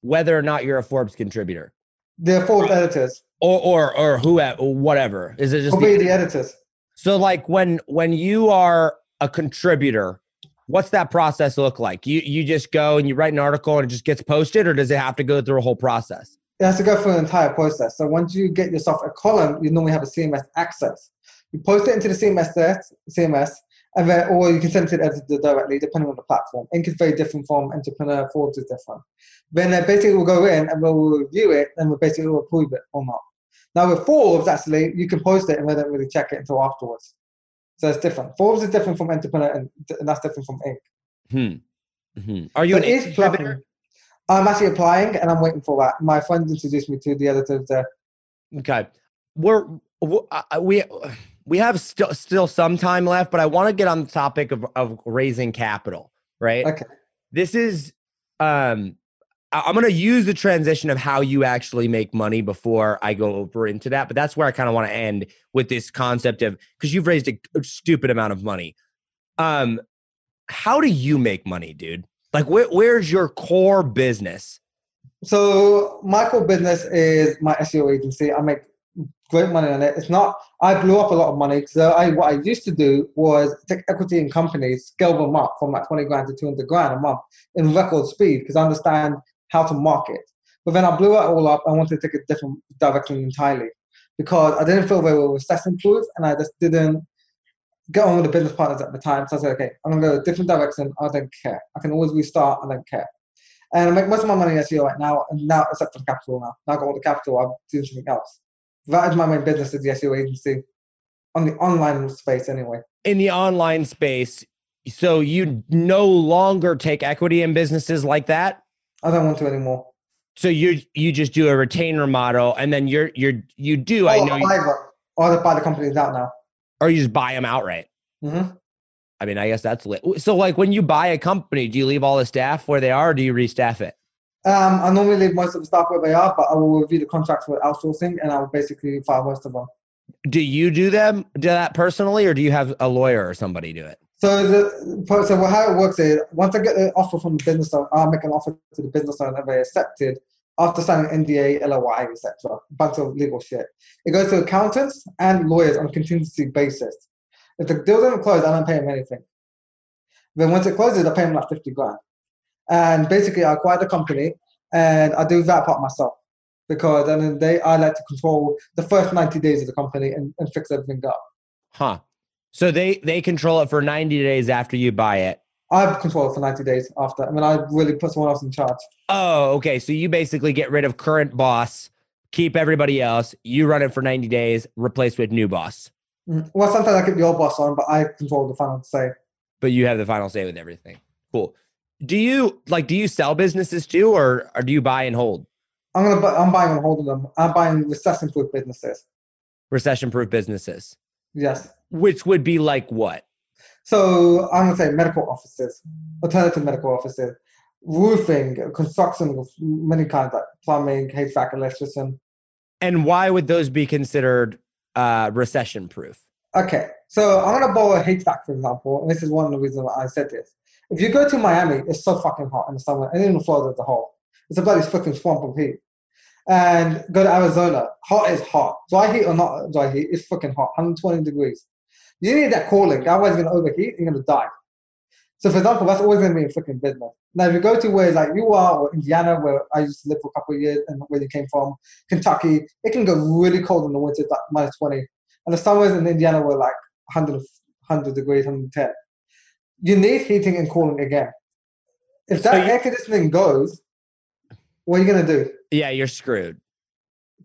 whether or not you're a Forbes contributor, The Forbes editors. or or or who or whatever? Is it just Probably the, the editors. so? Like when when you are a contributor, what's that process look like? You you just go and you write an article and it just gets posted, or does it have to go through a whole process? It has to go through an entire process. So once you get yourself a column, you normally have a CMS access. You post it into the CMS there, CMS, and then or you can send it as directly depending on the platform. Inc. is very different from Entrepreneur. Forbes is different. Then they basically will go in and we'll review it and we'll basically will approve it or not. Now with Forbes, actually, you can post it and we don't really check it until afterwards. So it's different. Forbes is different from Entrepreneur and, and that's different from Ink. Hmm. hmm Are you But an Inc. is distributor? platform. I'm actually applying and I'm waiting for that. My friend introduced me to the editors there. Okay, we're w- uh, we we have still still some time left, but I want to get on the topic of of raising capital. Right. Okay. This is um. I'm going to use the transition of how you actually make money before I go over into that, but that's where I kind of want to end with this concept of because you've raised a stupid amount of money. Um, how do you make money, dude? Like, where, where's your core business? So my core business is my SEO agency. I make great money on it. It's not. I blew up a lot of money. So I what I used to do was take equity in companies, scale them up from like twenty grand to two hundred grand a month in record speed because I understand how to market. But then I blew it all up. I wanted to take a different direction entirely because I didn't feel they were recession proof, and I just didn't get on with the business partners at the time. So I said, okay, I'm gonna go a different direction. I don't care. I can always restart. I don't care. And I make most of my money in SEO right now, and now except for the capital now. Now I got all the capital, I'm doing something else. That is my main business is the SEO agency. On the online space anyway. in the online space so you no longer take equity in businesses like that I don't want to anymore. so you you just do a retainer model and then you're you're you do i Oh, know you, buy the- or I buy the companies out now. Or you just buy them outright. Hmm i mean i guess that's lit so like when you buy a company do you leave all the staff where they are or do you restaff it? Um, I normally leave most of the staff where they are, but I will review the contracts for outsourcing and I will basically fire most of them. do you do them do that personally or do you have a lawyer or somebody do it? So the so how it works is once I get an offer from the business owner, I'll make an offer to the business owner and they accept it after signing NDA, LOI, etc. Bunch of legal shit. It goes to accountants and lawyers on a contingency basis. If the deal doesn't close, I don't pay them anything. Then once it closes, I pay them like 50 grand. And basically, I acquire the company and I do that part myself. Because at the I like to control the first 90 days of the company and, and fix everything up. huh so they they control it for 90 days after you buy it I have control for 90 days after. I mean, I really put someone else in charge. Oh, okay. So you basically get rid of current boss, keep everybody else. You run it for 90 days, replace with new boss. Mm. Well, sometimes I keep the old boss on, but I control the final say. But you have the final say with everything. Cool. Do you like do you sell businesses too or or do you buy and hold? I'm gonna. I'm buying and holding them. I'm buying recession-proof businesses. Recession proof businesses. Yes. Which would be like what? So I'm gonna say medical offices, alternative medical offices, roofing, construction of many kinds, like plumbing, HVAC, electrician. And why would those be considered uh recession proof? Okay, so I'm gonna borrow a HVAC for example, and this is one of the reasons why I said this. If you go to Miami, it's so fucking hot in the summer, and even Florida as a whole, it's a bloody fucking swamp of heat. And go to Arizona, hot is hot. Dry heat or not dry heat, it's fucking hot, 120 degrees. You need that cooling, otherwise you're gonna overheat, you're gonna die. So for example, that's always gonna be a fucking business. Now if you go to where like you are, or Indiana, where I used to live for a couple of years, and where you came from, Kentucky, it can go really cold in the winter, like minus 20. And the summers in Indiana were like 100, 100 degrees, 110. You need heating and cooling again. If So that you- air conditioning goes, what are you gonna do? Yeah, you're screwed.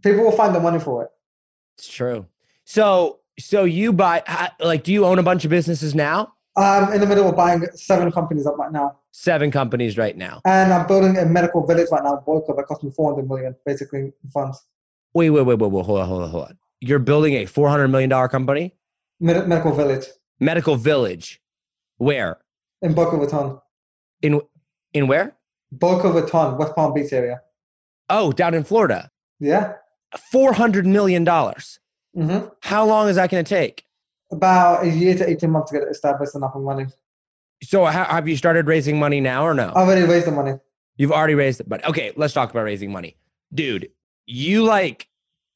People will find the money for it. It's true. So so you buy like do you own a bunch of businesses now? I'm in the middle of buying seven companies up right now, Seven companies right now. and I'm building a medical village right now in Boca that cost me 400 million, basically in funds. Wait, wait, wait, wait, wait, hold on, hold on, hold on. You're building a four hundred million dollar company, Med- medical village medical village. Where? in Boca Raton. In in where? Boca Raton, West Palm Beach area. Oh, down in Florida. Yeah. Four hundred million dollars. Hmm How long is that going to take? About a year to 18 months to get it established and up and running. So, ha- have you started raising money now or no? I've already raised the money. You've already raised it, but okay, let's talk about raising money, dude. You like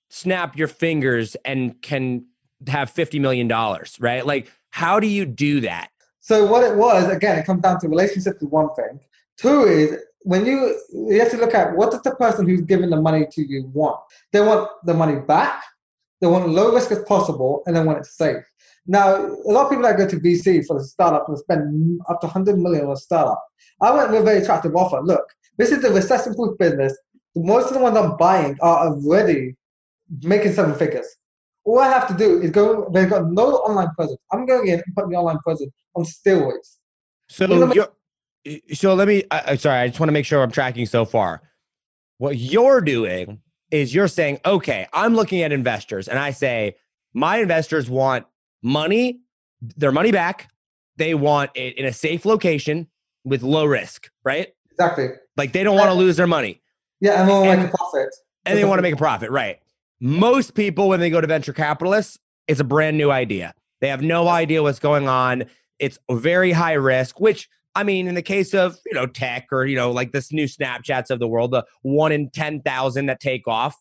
snap your fingers and can have fifty million dollars, right? Like, how do you do that? So what it was, again, it comes down to relationships is one thing. Two is when you you have to look at what does the person who's giving the money to you want? They want the money back, they want low risk as possible, and they want it safe. Now, a lot of people that go to VC for the startup and spend up to 100 million on a startup. I went with a very attractive offer. Look, this is a recession-proof business. Most of the ones I'm buying are already making seven figures. All I have to do is go. They've got no online presence. I'm going in and putting the online presence on steroids. So you're, so let me. I, sorry. I just want to make sure I'm tracking so far. What you're doing is you're saying, okay, I'm looking at investors, and I say my investors want money, their money back. They want it in a safe location with low risk, right? Exactly. Like they don't want to lose their money. Yeah, and they want to make a profit. and they want to make a profit, right? Most people, when they go to venture capitalists, it's a brand new idea. They have no idea what's going on. It's very high risk, which I mean, in the case of you know tech or you know like this new Snapchats of the world, the one in ten thousand that take off,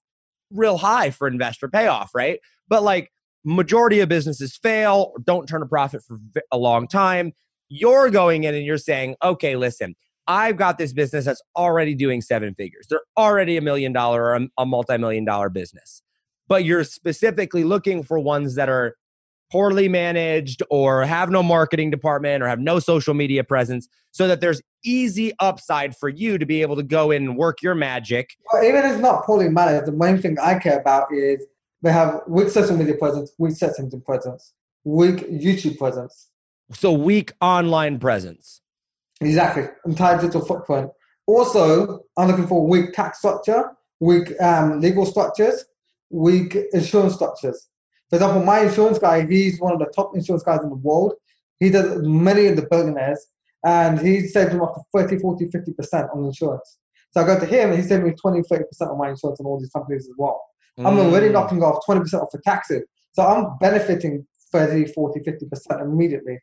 real high for investor payoff, right? But like majority of businesses fail or don't turn a profit for a long time. You're going in and you're saying, okay, listen, I've got this business that's already doing seven figures. They're already a million dollar or a, a multi-million dollar business. But you're specifically looking for ones that are poorly managed or have no marketing department or have no social media presence so that there's easy upside for you to be able to go in and work your magic. Well, even if it's not poorly managed, the main thing I care about is they have weak social media presence, weak search engine presence, weak YouTube presence. So weak online presence. Exactly. Entire digital footprint. Also, I'm looking for weak tax structure, weak um, legal structures, weak insurance structures. For example, my insurance guy, he's one of the top insurance guys in the world. He does many of the billionaires, and he saved them up to 30, 40, 50% on insurance. So I go to him, and he saved me 20, 30% on my insurance on all these companies as well. I'm already Mm. knocking off 20% off the taxes. So I'm benefiting 30, 40, 50% immediately.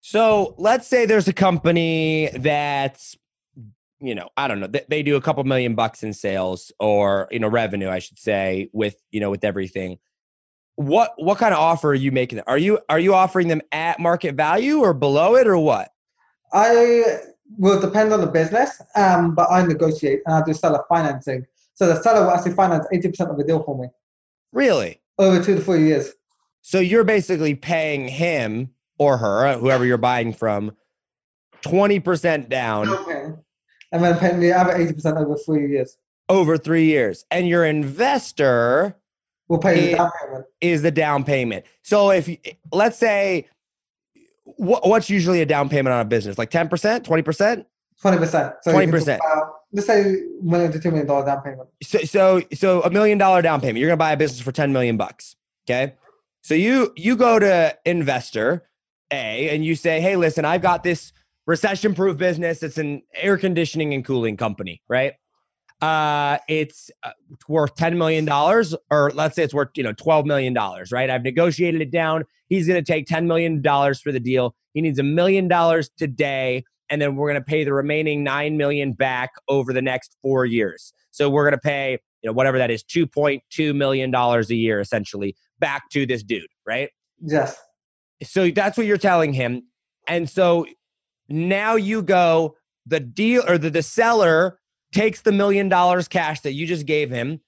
So let's say there's a company that's, you know, I don't know, they, they do a couple million bucks in sales or you know revenue, I should say, with you know with everything. What what kind of offer are you making? them? Are you are you offering them at market value or below it or what? I will depend on the business, um, but I negotiate and I do seller financing. So the seller will actually finance 80% of the deal for me Really? over two to four years. So you're basically paying him or her, whoever you're buying from, twenty percent down Okay. And then paying the other 80% over three years. over three years, and your investor We'll pay the down payment. is the down payment. So if you- let's say what, what's usually a down payment on a business? Like 10%, 20%? 20%. So you can talk 20%. about, Let's say million to two million dollar down payment. So so so a million dollar down payment. You're going to buy a business for 10 million bucks, okay? So you you go to investor A and you say, "Hey, listen, I've got this recession proof business. It's an air conditioning and cooling company, right? Uh it's uh, worth 10 million dollars or let's say it's worth, you know, 12 million dollars, right? I've negotiated it down. He's going to take 10 million dollars for the deal. He needs a million dollars today and then we're going to pay the remaining 9 million back over the next 4 years. So we're going to pay, you know, whatever that is, 2.2 million dollars a year essentially back to this dude, right? Yes. So that's what you're telling him. And so now you go, the deal or the, the seller takes the million dollars cash that you just gave him,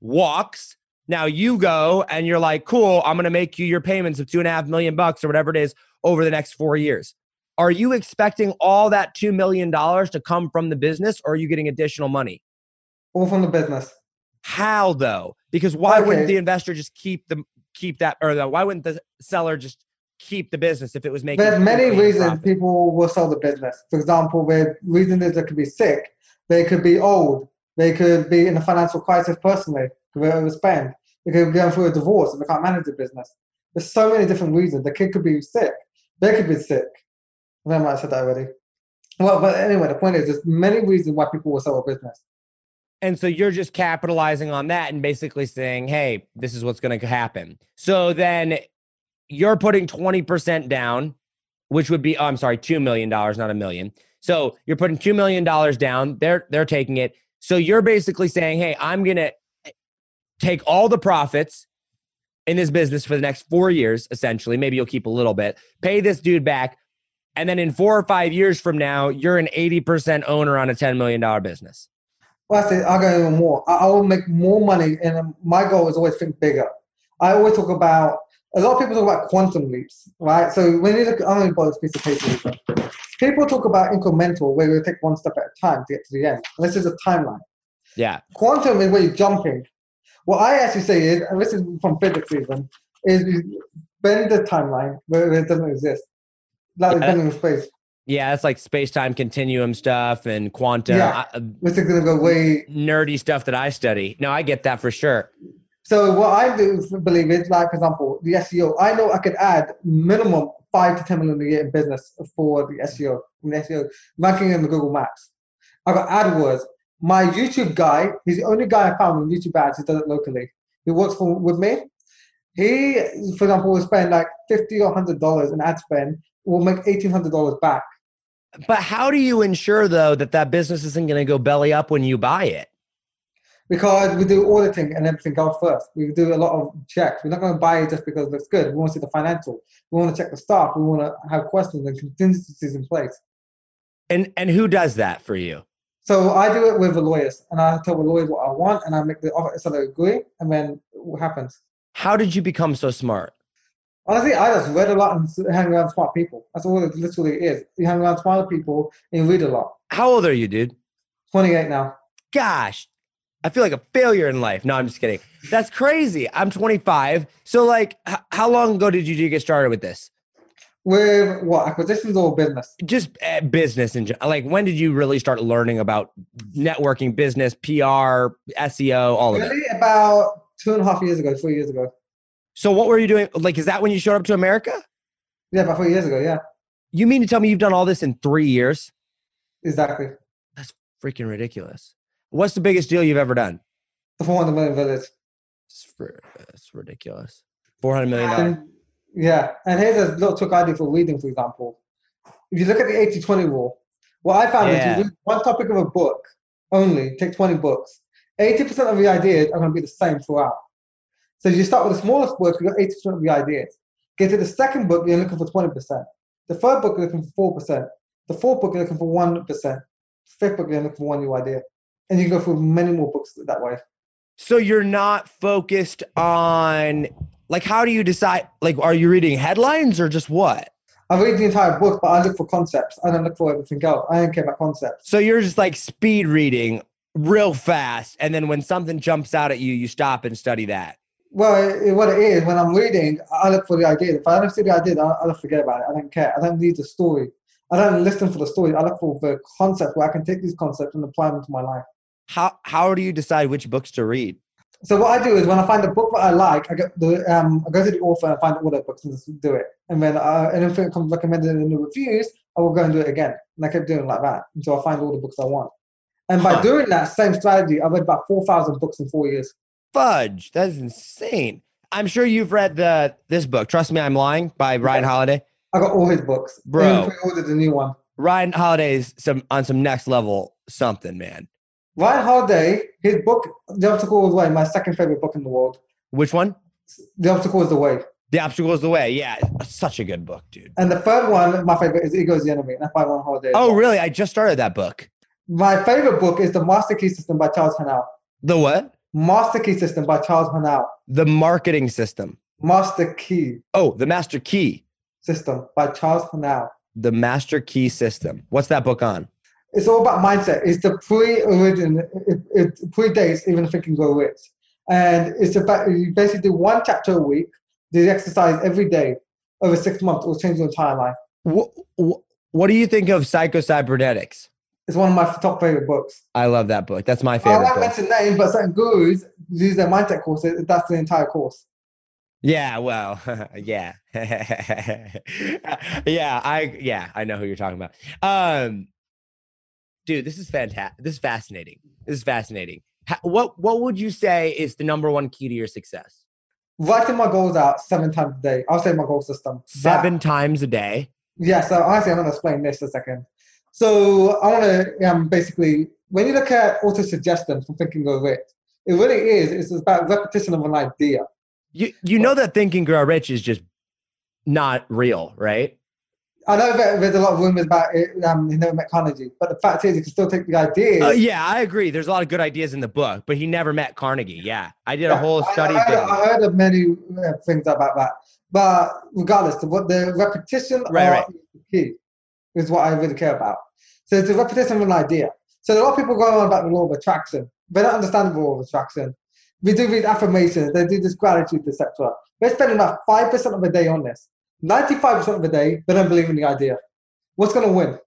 walks. Now you go and you're like, cool, I'm gonna make you your payments of two and a half million bucks or whatever it is over the next four years. Are you expecting all that two million dollars to come from the business or are you getting additional money? All from the business. How though? Because why wouldn't the investor just keep the keep that or the, why wouldn't the seller just keep the business if it was making There's many reasons profit? people will sell the business. For example, the reason is they could be sick, they could be old, they could be in a financial crisis personally, could be overspend, they could be going through a divorce and they can't manage the business. There's so many different reasons. The kid could be sick, they could be sick. I might have said that already. Well, but anyway, the point is, there's many reasons why people will sell a business. And so you're just capitalizing on that and basically saying, hey, this is what's going to happen. So then you're putting 20% down, which would be, oh, I'm sorry, $2 million, not a million. So you're putting $2 million down. They're, they're taking it. So you're basically saying, hey, I'm going to eh, take all the profits in this business for the next four years, essentially. Maybe you'll keep a little bit, pay this dude back. And then in four or five years from now, you're an 80% owner on a $10 million business. Well, I say I'll go even more. I, will make more money, and my goal is always think bigger. I always talk about a lot of people talk about quantum leaps, right? So when you look, I'm going to borrow this piece of paper. People talk about incremental, where you take one step at a time to get to the end. And this is a timeline. Yeah. Quantum is where you're jumping. What I actually say is, and this is from physics even, is you bend the timeline where it doesn't exist. Like Yeah. bending space. Yeah, that's like space time continuum stuff and quantum Yeah. I- uh, This is going to go way nerdy stuff that I study. No, I get that for sure. So what I do believe is, like for example, the SEO. I know I could add minimum five to ten million a year in business for the SEO, the SEO ranking in the Google Maps. I got AdWords. My YouTube guy, he's the only guy I found in YouTube ads who does it locally. He works for with me. He, for example, will spend like fifty or hundred dollars in ad spend, will make eighteen hundred dollars back. But how do you ensure though that that business isn't going to go belly up when you buy it? Because we do auditing and everything else first. We do a lot of checks. We're not going to buy it just because it looks good. We want to see the financial. We want to check the staff. We want to have questions and contingencies in place. And and who does that for you? So I do it with the lawyers, and I tell the lawyers what I want, and I make the offer so they agree, and then what happens? How did you become so smart? Honestly, I just read a lot and hang around smart people. That's all it literally is. You hang around smart people and you read a lot. How old are you, dude? 28 now. Gosh, I feel like a failure in life. No, I'm just kidding. That's crazy. I'm 25. So like h- how long ago did you get started with this? With what acquisitions or business? Just uh, business and like when did you really start learning about networking, business, PR, SEO, all of it? Really, about two and a half years ago, four years ago. So what were you doing? Like, is that when you showed up to America? Yeah, about four years ago. Yeah, You mean to tell me you've done all this in three years? exactly. That's freaking ridiculous. What's the biggest deal you've ever done? The 400 million village. It's, it's ridiculous. Four hundred million dollars. Yeah, and here's a little trick I do for reading, for example. If you look at the 80 20 rule, what I found Yeah. is you read one topic of a book only, take 20 books. 80% of the ideas are going to be the same throughout. So you start with the smallest book, you got 80% of the ideas. Get to the second book, you're looking for 20%. The third book, you're looking for 4%. The fourth book, you're looking for 1%. Fifth book, you're looking for one new idea. And you can go through many more books that way. So you're not focused on like how do you decide? Like, are you reading headlines or just what? I read the entire book, but I look for concepts. I don't look for everything else. I don't care about concepts. So you're just like speed reading real fast, and then when something jumps out at you, you stop and study that. Well, it, what it is, when I'm reading, I look for the idea. If I don't see the idea, I, just forget about it. I don't care. I don't need the story. I don't listen for the story. I look for the concept where I can take these concepts and apply them to my life. How how do you decide which books to read? So what I do is when I find a book that I like, I get the um, I go to the author and find all their books and just do it. And then uh, and if it comes recommended in the reviews, I will go and do it again. And I kept doing it like that until I find all the books I want. And by Huh. doing that same strategy, I read about four thousand books in four years. Fudge, that's insane. I'm sure you've read the this book. Trust me, I'm lying by Ryan Holiday. I got all his books. Bro. I even pre-ordered a new one. Ryan Holiday's some on some next level something, man. Ryan Holiday, his book, The Obstacle is the Way, my second favorite book in the world. Which one? The Obstacle is the Way. The obstacle is the way. Yeah, such a good book, dude. And the third one, my favorite, is Ego is the Enemy. And that's by Ryan Holiday. Oh, well. really? I just started that book. My favorite book is The Master Key System by Charles Haanel. The what? Master Key System by Charles Haanel. The marketing system. Master Key Oh, the master key. System by Charles Haanel. The master key system. What's that book on? It's all about mindset. It's the pre-origin, it, it predates even Think and Grow Rich. And it's about, you basically do one chapter a week, do the exercise every day over six months. It will change your entire life. What, what do you think of Psycho-Cybernetics? It's one of my top favorite books. I love that book. That's my favorite. I won't mention names, but certain gurus use their mindset courses. That's the entire course. Yeah, well, yeah. yeah, I yeah, I know who you're talking about. Um dude, this is fantastic. This is fascinating. This is fascinating. Ha- what what would you say is the number one key to your success? Writing my goals out seven times a day. I'll say my goal system. That- Seven times a day. Yeah, so honestly, I'm going to explain this in a second. So I want to um, basically, when you look at auto suggestion from Think and Grow Rich, it really is. It's about repetition of an idea. You you know that Think and Grow Rich is just not real, right? I know that there's a lot of rumors about it, um, he never met Carnegie, but the fact is, you can still take the idea. Uh, yeah, I agree. There's a lot of good ideas in the book, but he never met Carnegie. Yeah, I did a whole study. I, I, heard, I heard of many uh, things about that, but regardless, the, what the repetition right, right. key is what I really care about. So it's a repetition of an idea. So a lot of people go on about the law of attraction. They don't understand the law of attraction. We do these affirmations, they do this gratitude, etc. They're spending about 5% of the day on this. 95% of the day, they don't believe in the idea. What's going to win?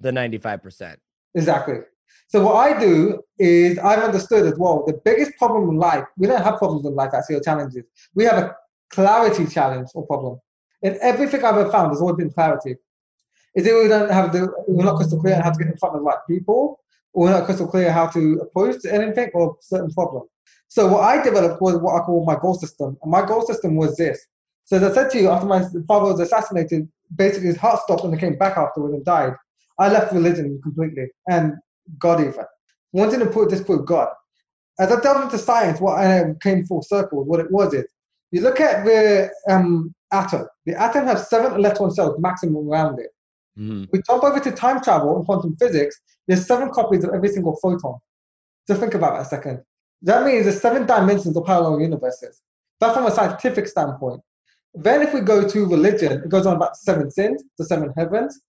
The 95%. Exactly. So what I do is I've understood as well the biggest problem in life, we don't have problems in life actually or challenges. We have a clarity challenge or problem. And everything I've ever found, has always been clarity. Is it we don't have the we're not crystal clear on how to get in front of the right people, or we're not crystal clear how to approach anything or certain problem. So what I developed was what I call my goal system. And my goal system was this. So as I said to you, after my father was assassinated, basically his heart stopped and he came back afterwards and died. I left religion completely and God even. Wanting to put disprove God. As I delved into science, what I came full circle, what it was is, you look at the um, atom. The atom has seven electron cells maximum around it. Mm-hmm. We jump over to time travel and quantum physics, there's seven copies of every single photon. So think about that a second. That means there's seven dimensions of parallel universes. That's from a scientific standpoint. Then if we go to religion, it goes on about seven sins, the seven heavens.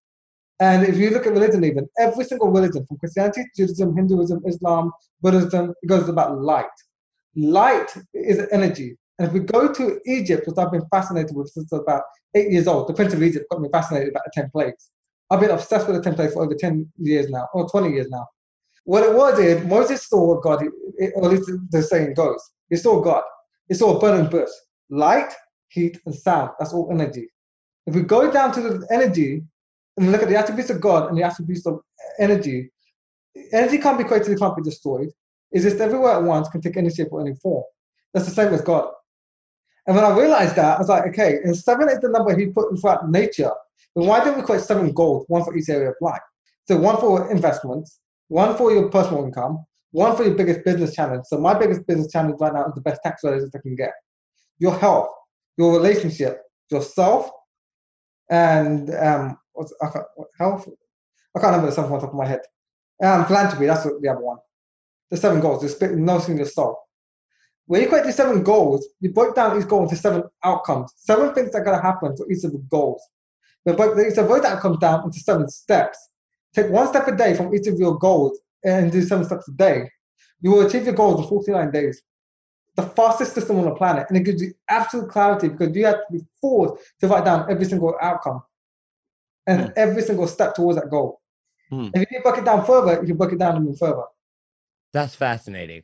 And if you look at religion even, every single religion, from Christianity, Judaism, Hinduism, Islam, Buddhism, it goes about light. Light is energy. And if we go to Egypt, which I've been fascinated with since about eight years old, the Prince of Egypt got me fascinated about the 10 plagues. I've been obsessed with the 10 plagues for over 10 years now, or 20 years now. What it was is Moses saw God, or at least the saying goes, he saw God. He saw a burning bush, light, heat, and sound. That's all energy. If we go down to the energy and look at the attributes of God and the attributes of energy, energy can't be created, it can't be destroyed. It's just everywhere at once, can take any shape or any form. That's the same as God. And when I realized that, I was like, okay, and seven is the number he put throughout nature, then why don't we create seven goals, one for each area of life? So one for investments, one for your personal income, one for your biggest business challenge. So my biggest business challenge right now is the best tax credits I can get. Your health, your relationship, yourself, and um, what's I can't, health. I can't remember the seventh one top of my head. Um, philanthropy. That's the other one. The seven goals. Just noticing yourself. When you create these seven goals, you break down each goal into seven outcomes. Seven things that are gonna happen for each of the goals. But break these break that comes down into seven steps. Take one step a day from each of your goals and do seven steps a day. You will achieve your goals in 49 days the fastest system on the planet, and it gives you absolute clarity because you have to be forced to write down every single outcome and mm. every single step towards that goal. Mm. If you break it down further, you can break it down even further. That's fascinating.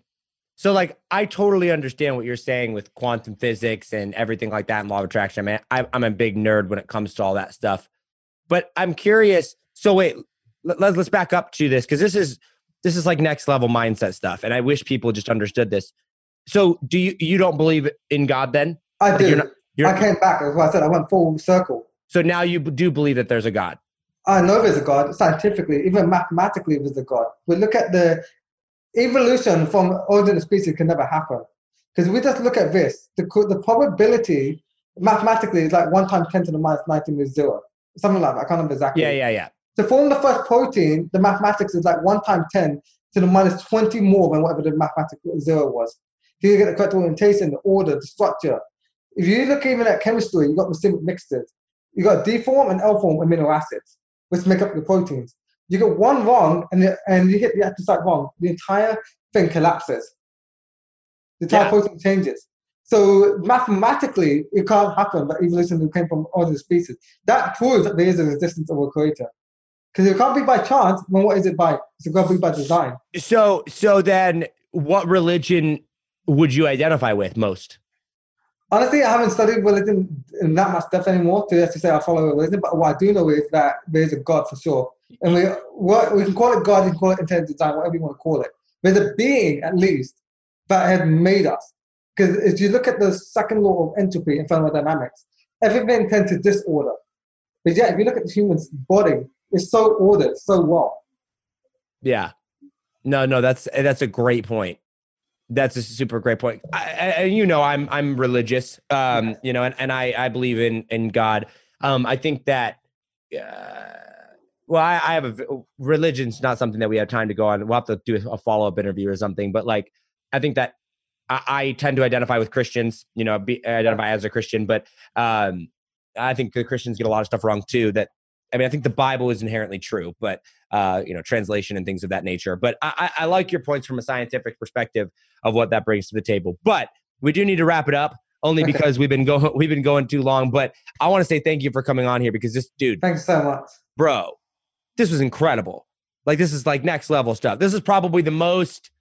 So, like, I totally understand what you're saying with quantum physics and everything like that and law of attraction. I mean, I, I'm a big nerd when it comes to all that stuff. But I'm curious. So, wait, let's let's back up to this because this is this is like next level mindset stuff, and I wish people just understood this. So do you you don't believe in God then? I do. You're not, you're, I came back. As I said, I went full circle. So now you do believe that there's a God. I know there's a God. Scientifically, even mathematically, there's a God. We look at the evolution from origin of species can never happen because we just look at this. The the probability mathematically is like one times ten to the minus nineteen is zero, something like that. I can't remember exactly. Yeah, yeah, yeah. To form the first protein, the mathematics is like one times ten to the minus twenty more than whatever the mathematical zero was. You get the correct orientation, the order, the structure. If you look even at chemistry, you've got racemic mixtures. You've got D form and L form amino acids, which make up the proteins. You get one wrong and, the, and you hit the active site wrong, the entire thing collapses. The entire yeah. protein changes. So mathematically, it can't happen that evolution came from other species. That proves that there is an existence of a creator. Because it can't be by chance, then what is it by? It's got to be by design. So, so then, what religion would you identify with most? Honestly, I haven't studied religion in that much depth anymore to actually say I follow religion. But what I do know is that there is a God for sure, and we what we can call it God, you can call it intelligent design, whatever you want to call it. There's a being at least that had made us. Because if you look at the second law of entropy in thermodynamics, everything tends to disorder. But yeah, if you look at the human's body, it's so ordered, so well. Yeah. No, no, that's that's a great point. That's a super great point. I, I, you know, I'm I'm religious, um, you know, and, and I I believe in in God. Um, I think that uh, well, I, I have a religion's not something that we have time to go on. We'll have to do a follow up interview or something. But like, I think that I, I tend to identify with Christians. You know, be, identify as a Christian, but um, I think the Christians get a lot of stuff wrong too. That I mean, I think the Bible is inherently true, but uh, you know, translation and things of that nature. But I, I like your points from a scientific perspective of what that brings to the table. But we do need to wrap it up only because we've been going we've been going too long. But I want to say thank you for coming on here because this dude, Thanks so much. bro, this was incredible. Like this is like next level stuff. This is probably the most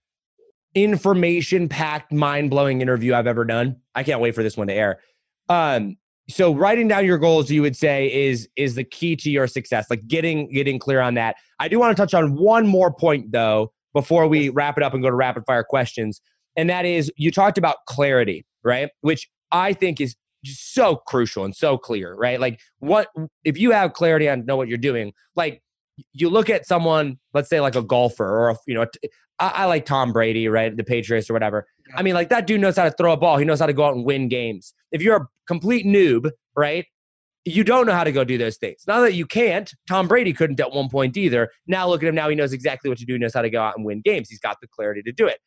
information packed, mind blowing interview I've ever done. I can't wait for this one to air. Um, so writing down your goals, you would say, is is the key to your success. Like getting getting clear on that. I do want to touch on one more point though before we wrap it up and go to rapid fire questions, and that is you talked about clarity, right? Which I think is just so crucial and so clear, right? Like what if you have clarity on know what you're doing, like you look at someone, let's say like a golfer or a, you know, I like Tom Brady, right? The Patriots or whatever. I mean, like that dude knows how to throw a ball. He knows how to go out and win games. If you're a complete noob, right? You don't know how to go do those things. Not that you can't. Tom Brady couldn't at one point either. Now look at him. Now he knows exactly what to do. He knows how to go out and win games. He's got the clarity to do it.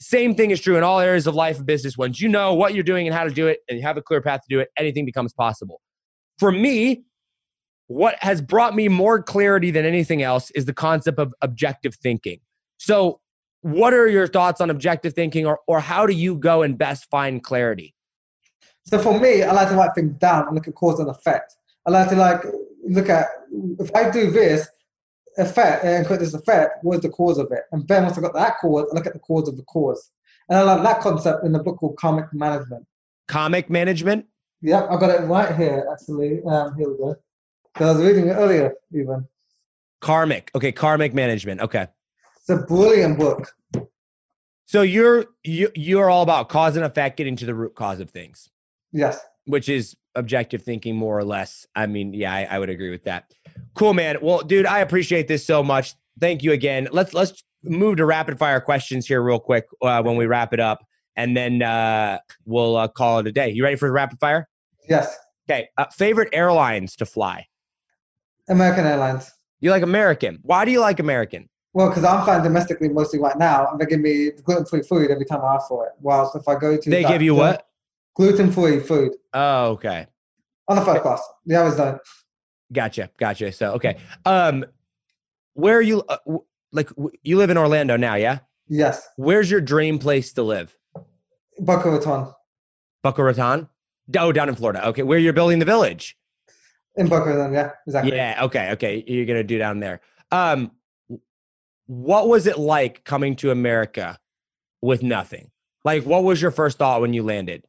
Same thing is true in all areas of life and business. Once you know what you're doing and how to do it, and you have a clear path to do it, anything becomes possible. For me, what has brought me more clarity than anything else is the concept of objective thinking. So, what are your thoughts on objective thinking, or, or how do you go and best find clarity? So for me, I like to write things down and look at cause and effect. I like to like look at if I do this effect and create this effect, what's the cause of it? And then once I got that cause, I look at the cause of the cause. And I like that concept in the book called Karmic Management. Comic management? Yep, I got it right here actually. Um, here we go. 'Cause I was reading it earlier even. Karmic. Okay, karmic management. Okay. It's a brilliant book. So you're you you're all about cause and effect, getting to the root cause of things, Yes. which is objective thinking, more or less. I mean, yeah, I, I would agree with that. Cool, man. Well, dude, I appreciate this so much. Thank you again. Let's let's move to rapid fire questions here real quick uh, when we wrap it up, and then uh, we'll uh, call it a day. You ready for the rapid fire? Yes. Okay. Uh, favorite airlines to fly? American Airlines. You like American? Why do you like American? Well, because I'm fine domestically mostly right now, and they give me gluten-free food every time I ask for it. Whilst if I go to They give you what? Gluten-free food Oh, okay. on the first class. The others don't. Gotcha. Gotcha. So, okay. Um, where are you? Uh, w- like, w- you live in Orlando now, yeah? Yes. Where's your dream place to live? Boca Raton. Boca Raton? Oh, down in Florida. Okay. Where you're building the village? In Boca Raton, yeah, exactly. Yeah. Okay. Okay. You're gonna do down there. Um, what was it like coming to America with nothing? Like, what was your first thought when you landed?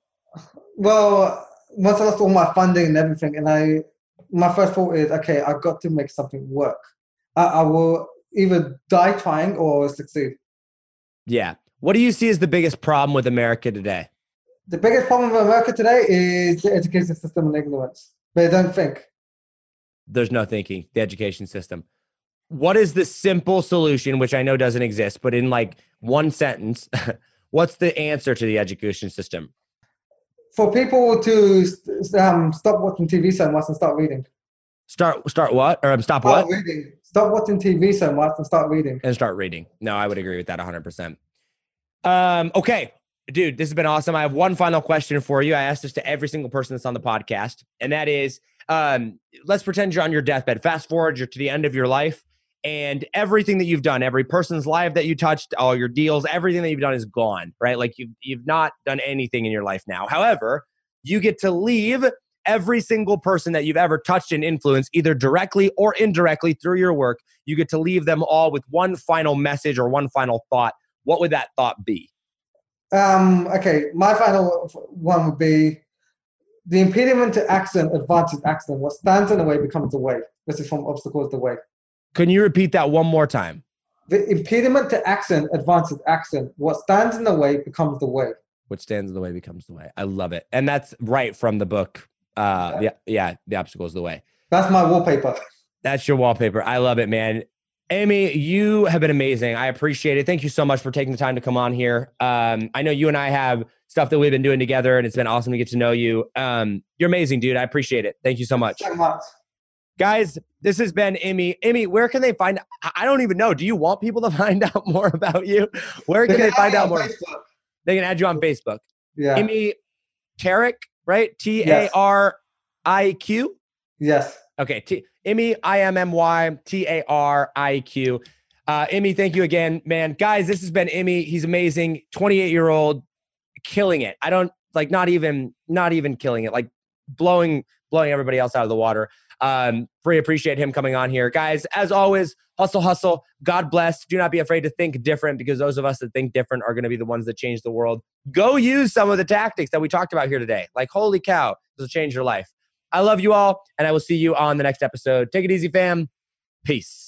Well, once I lost all my funding and everything, and I, my first thought is, okay, I've got to make something work. I, I will either die trying or succeed. Yeah. What do you see as the biggest problem with America today? The biggest problem with America today is the education system and ignorance. They don't think. there's no thinking the education system what is the simple solution which i know doesn't exist but in like one sentence what's the answer to the education system? For people to um, stop watching TV so much and start reading. start start what? Or um, stop Start what? reading. Stop watching TV so much and start reading. and start reading. No i would agree with that 100% um okay. Dude this has been awesome. I have one final question for you. I asked this to every single person that's on the podcast and that is um let's pretend you're on your deathbed. Fast forward you're to the end of your life and everything that you've done every person's life that you touched all your deals everything that you've done is gone right like you've you've not done anything in your life now however you get to leave every single person that you've ever touched and influenced either directly or indirectly through your work you get to leave them all with one final message or one final thought what would that thought be Um, okay, my final one would be the impediment to action advances action. What stands in the way becomes the way. This is from obstacles the way. Can you repeat that one more time The impediment to action advances action. What stands in the way becomes the way. what stands in the way becomes the way i love it and that's right from the book uh yeah yeah the obstacle is the way That's my wallpaper. That's your wallpaper. I love it, man. Amy, you have been amazing. I appreciate it. Thank you so much for taking the time to come on here. Um, I know you and I have stuff that we've been doing together, and it's been awesome to get to know you. Um, you're amazing, dude. I appreciate it. Thank you so much. So much. Guys, this has been Immy. Immy, where can they find? I don't even know. Do you want people to find out more about you? Where can they, they find out more? Facebook. They can add you on Facebook. Yeah. Immy Tariq, right? T A R I Q. Yes. Okay. T- Immy I M M Y T A R I Q. Uh, Immy, thank you again, man. Guys, this has been Immy. He's amazing. 28 year old, killing it. I don't like not even not even killing it, like blowing blowing everybody else out of the water. Um, really appreciate him coming on here. Guys, as always, hustle, hustle. God bless. Do not be afraid to think different because those of us that think different are going to be the ones that change the world. Go use some of the tactics that we talked about here today. Like, holy cow, this will change your life. I love you all, and I will see you on the next episode. Take it easy, fam. Peace.